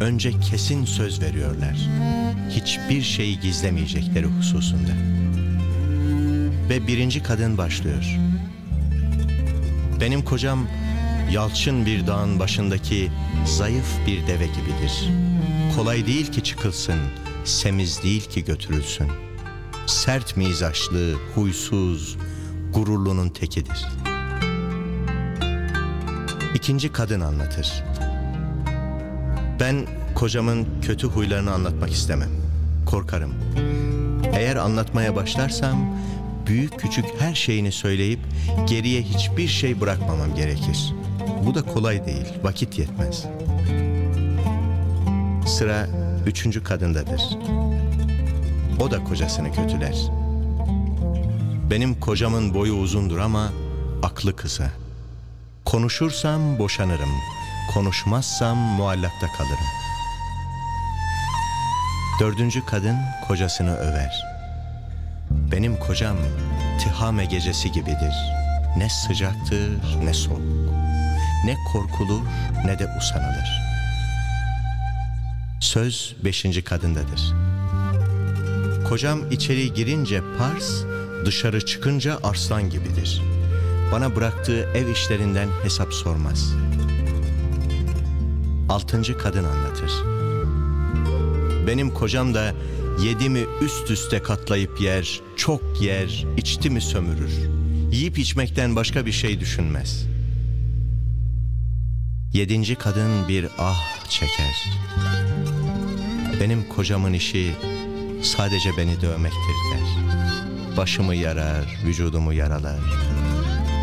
önce kesin söz veriyorlar. Hiçbir şeyi gizlemeyecekleri hususunda. Ve birinci kadın başlıyor. Benim kocam yalçın bir dağın başındaki zayıf bir deve gibidir. Kolay değil ki çıkılsın, semiz değil ki götürülsün. Sert mizaçlı, huysuz, gururlunun tekidir. İkinci kadın anlatır. Ben kocamın kötü huylarını anlatmak istemem. Korkarım. Eğer anlatmaya başlarsam büyük küçük her şeyini söyleyip geriye hiçbir şey bırakmamam gerekir. Bu da kolay değil, vakit yetmez. Sıra üçüncü kadındadır. O da kocasını kötüler. Benim kocamın boyu uzundur ama aklı kısa. Konuşursam boşanırım. Konuşmazsam muallakta kalırım. Dördüncü kadın kocasını över. Benim kocam tihame gecesi gibidir. Ne sıcaktır ne soğuk. Ne korkulur ne de usanılır. Söz beşinci kadındadır. Kocam içeri girince pars, dışarı çıkınca arslan gibidir. Bana bıraktığı ev işlerinden hesap sormaz. Altıncı kadın anlatır. Benim kocam da yedi mi üst üste katlayıp yer, çok yer, içti mi sömürür. Yiyip içmekten başka bir şey düşünmez. Yedinci kadın bir ah çeker. Benim kocamın işi sadece beni dövmektir der. Başımı yarar, vücudumu yaralar.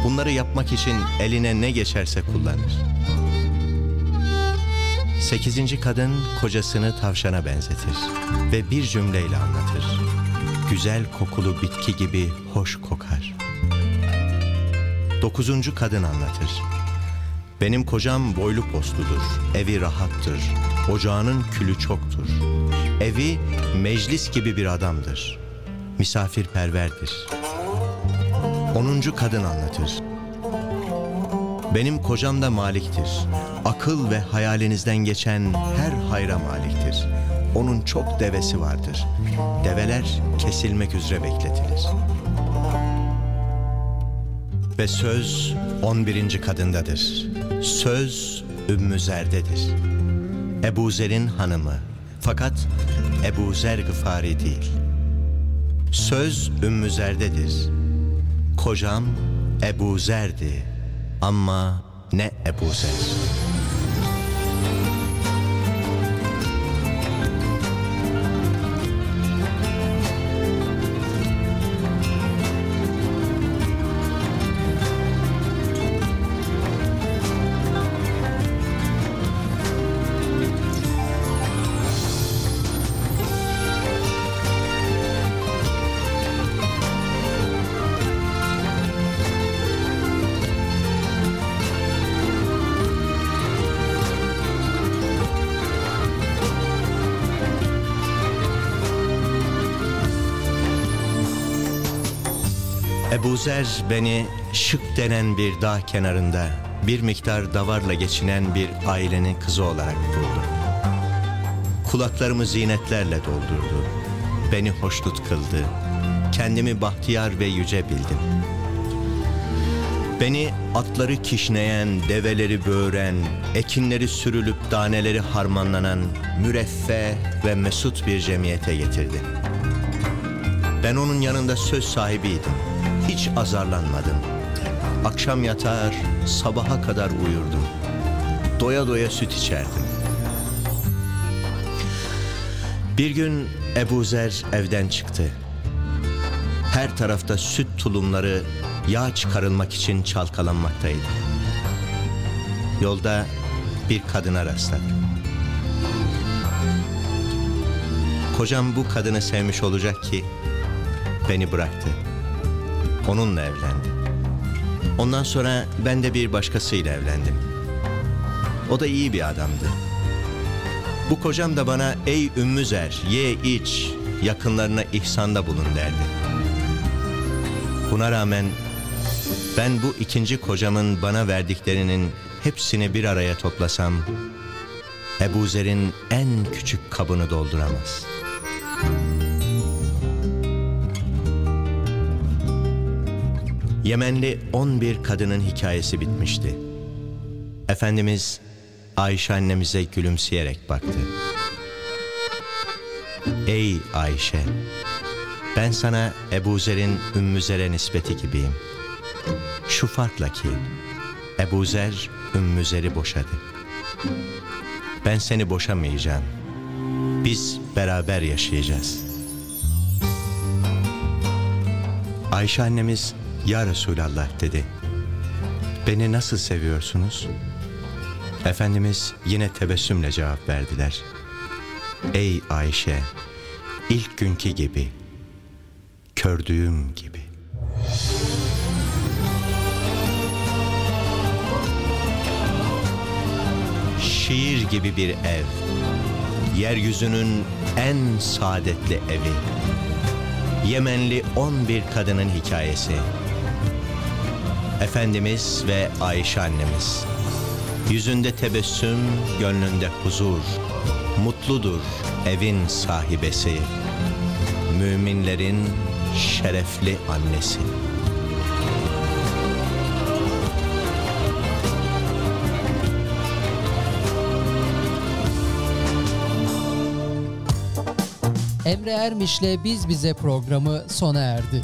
Bunları yapmak için eline ne geçerse kullanır. Sekizinci kadın kocasını tavşana benzetir ve bir cümleyle anlatır. Güzel kokulu bitki gibi hoş kokar. Dokuzuncu kadın anlatır. Benim kocam boylu postludur, evi rahattır, ocağının külü çoktur. Evi meclis gibi bir adamdır, misafirperverdir. Onuncu kadın anlatır. Benim kocam da maliktir. Akıl ve hayalinizden geçen her hayra maliktir. Onun çok devesi vardır. Develer kesilmek üzere bekletilir. Ve söz 11. kadındadır. Söz Ümmü Zer'dedir. Ebu Zer'in hanımı. Fakat Ebu Zer Gıfari değil. Söz Ümmü Zer'dedir. Kocam Ebu Zer'di ama ne Ebu Zer. Ebu Zer beni şık denen bir dağ kenarında bir miktar davarla geçinen bir ailenin kızı olarak buldu. Kulaklarımı zinetlerle doldurdu. Beni hoşnut kıldı. Kendimi bahtiyar ve yüce bildim. Beni atları kişneyen, develeri böğüren, ekinleri sürülüp daneleri harmanlanan müreffeh ve mesut bir cemiyete getirdi. Ben onun yanında söz sahibiydim. Hiç azarlanmadım. Akşam yatar, sabaha kadar uyurdum. Doya doya süt içerdim. Bir gün Ebu Zer evden çıktı. Her tarafta süt tulumları yağ çıkarılmak için çalkalanmaktaydı. Yolda bir kadına rastladım. Kocam bu kadını sevmiş olacak ki beni bıraktı. Onunla evlendi. Ondan sonra ben de bir başkasıyla evlendim. O da iyi bir adamdı. Bu kocam da bana ey Ümmü Zer ye iç yakınlarına ihsanda bulun derdi. Buna rağmen ben bu ikinci kocamın bana verdiklerinin hepsini bir araya toplasam Ebu Zer'in en küçük kabını dolduramaz. Yemenli 11 kadının hikayesi bitmişti. Efendimiz Ayşe annemize gülümseyerek baktı. Ey Ayşe, ben sana Ebu Zer'in Ümmü Zer'e nispeti gibiyim. Şu farkla ki Ebu Zer Ümmü Zer'i boşadı. Ben seni boşamayacağım. Biz beraber yaşayacağız. Ayşe annemiz Ya Resulallah dedi. Beni nasıl seviyorsunuz? Efendimiz yine tebessümle cevap verdiler. Ey Ayşe, ilk günkü gibi, kördüğüm gibi. Şiir gibi bir ev, yeryüzünün en saadetli evi. Yemenli 11 kadının hikayesi. Efendimiz ve Ayşe annemiz. Yüzünde tebessüm, gönlünde huzur. Mutludur evin sahibesi. Müminlerin şerefli annesi. Emre Ermiş'le Biz Bize programı sona erdi.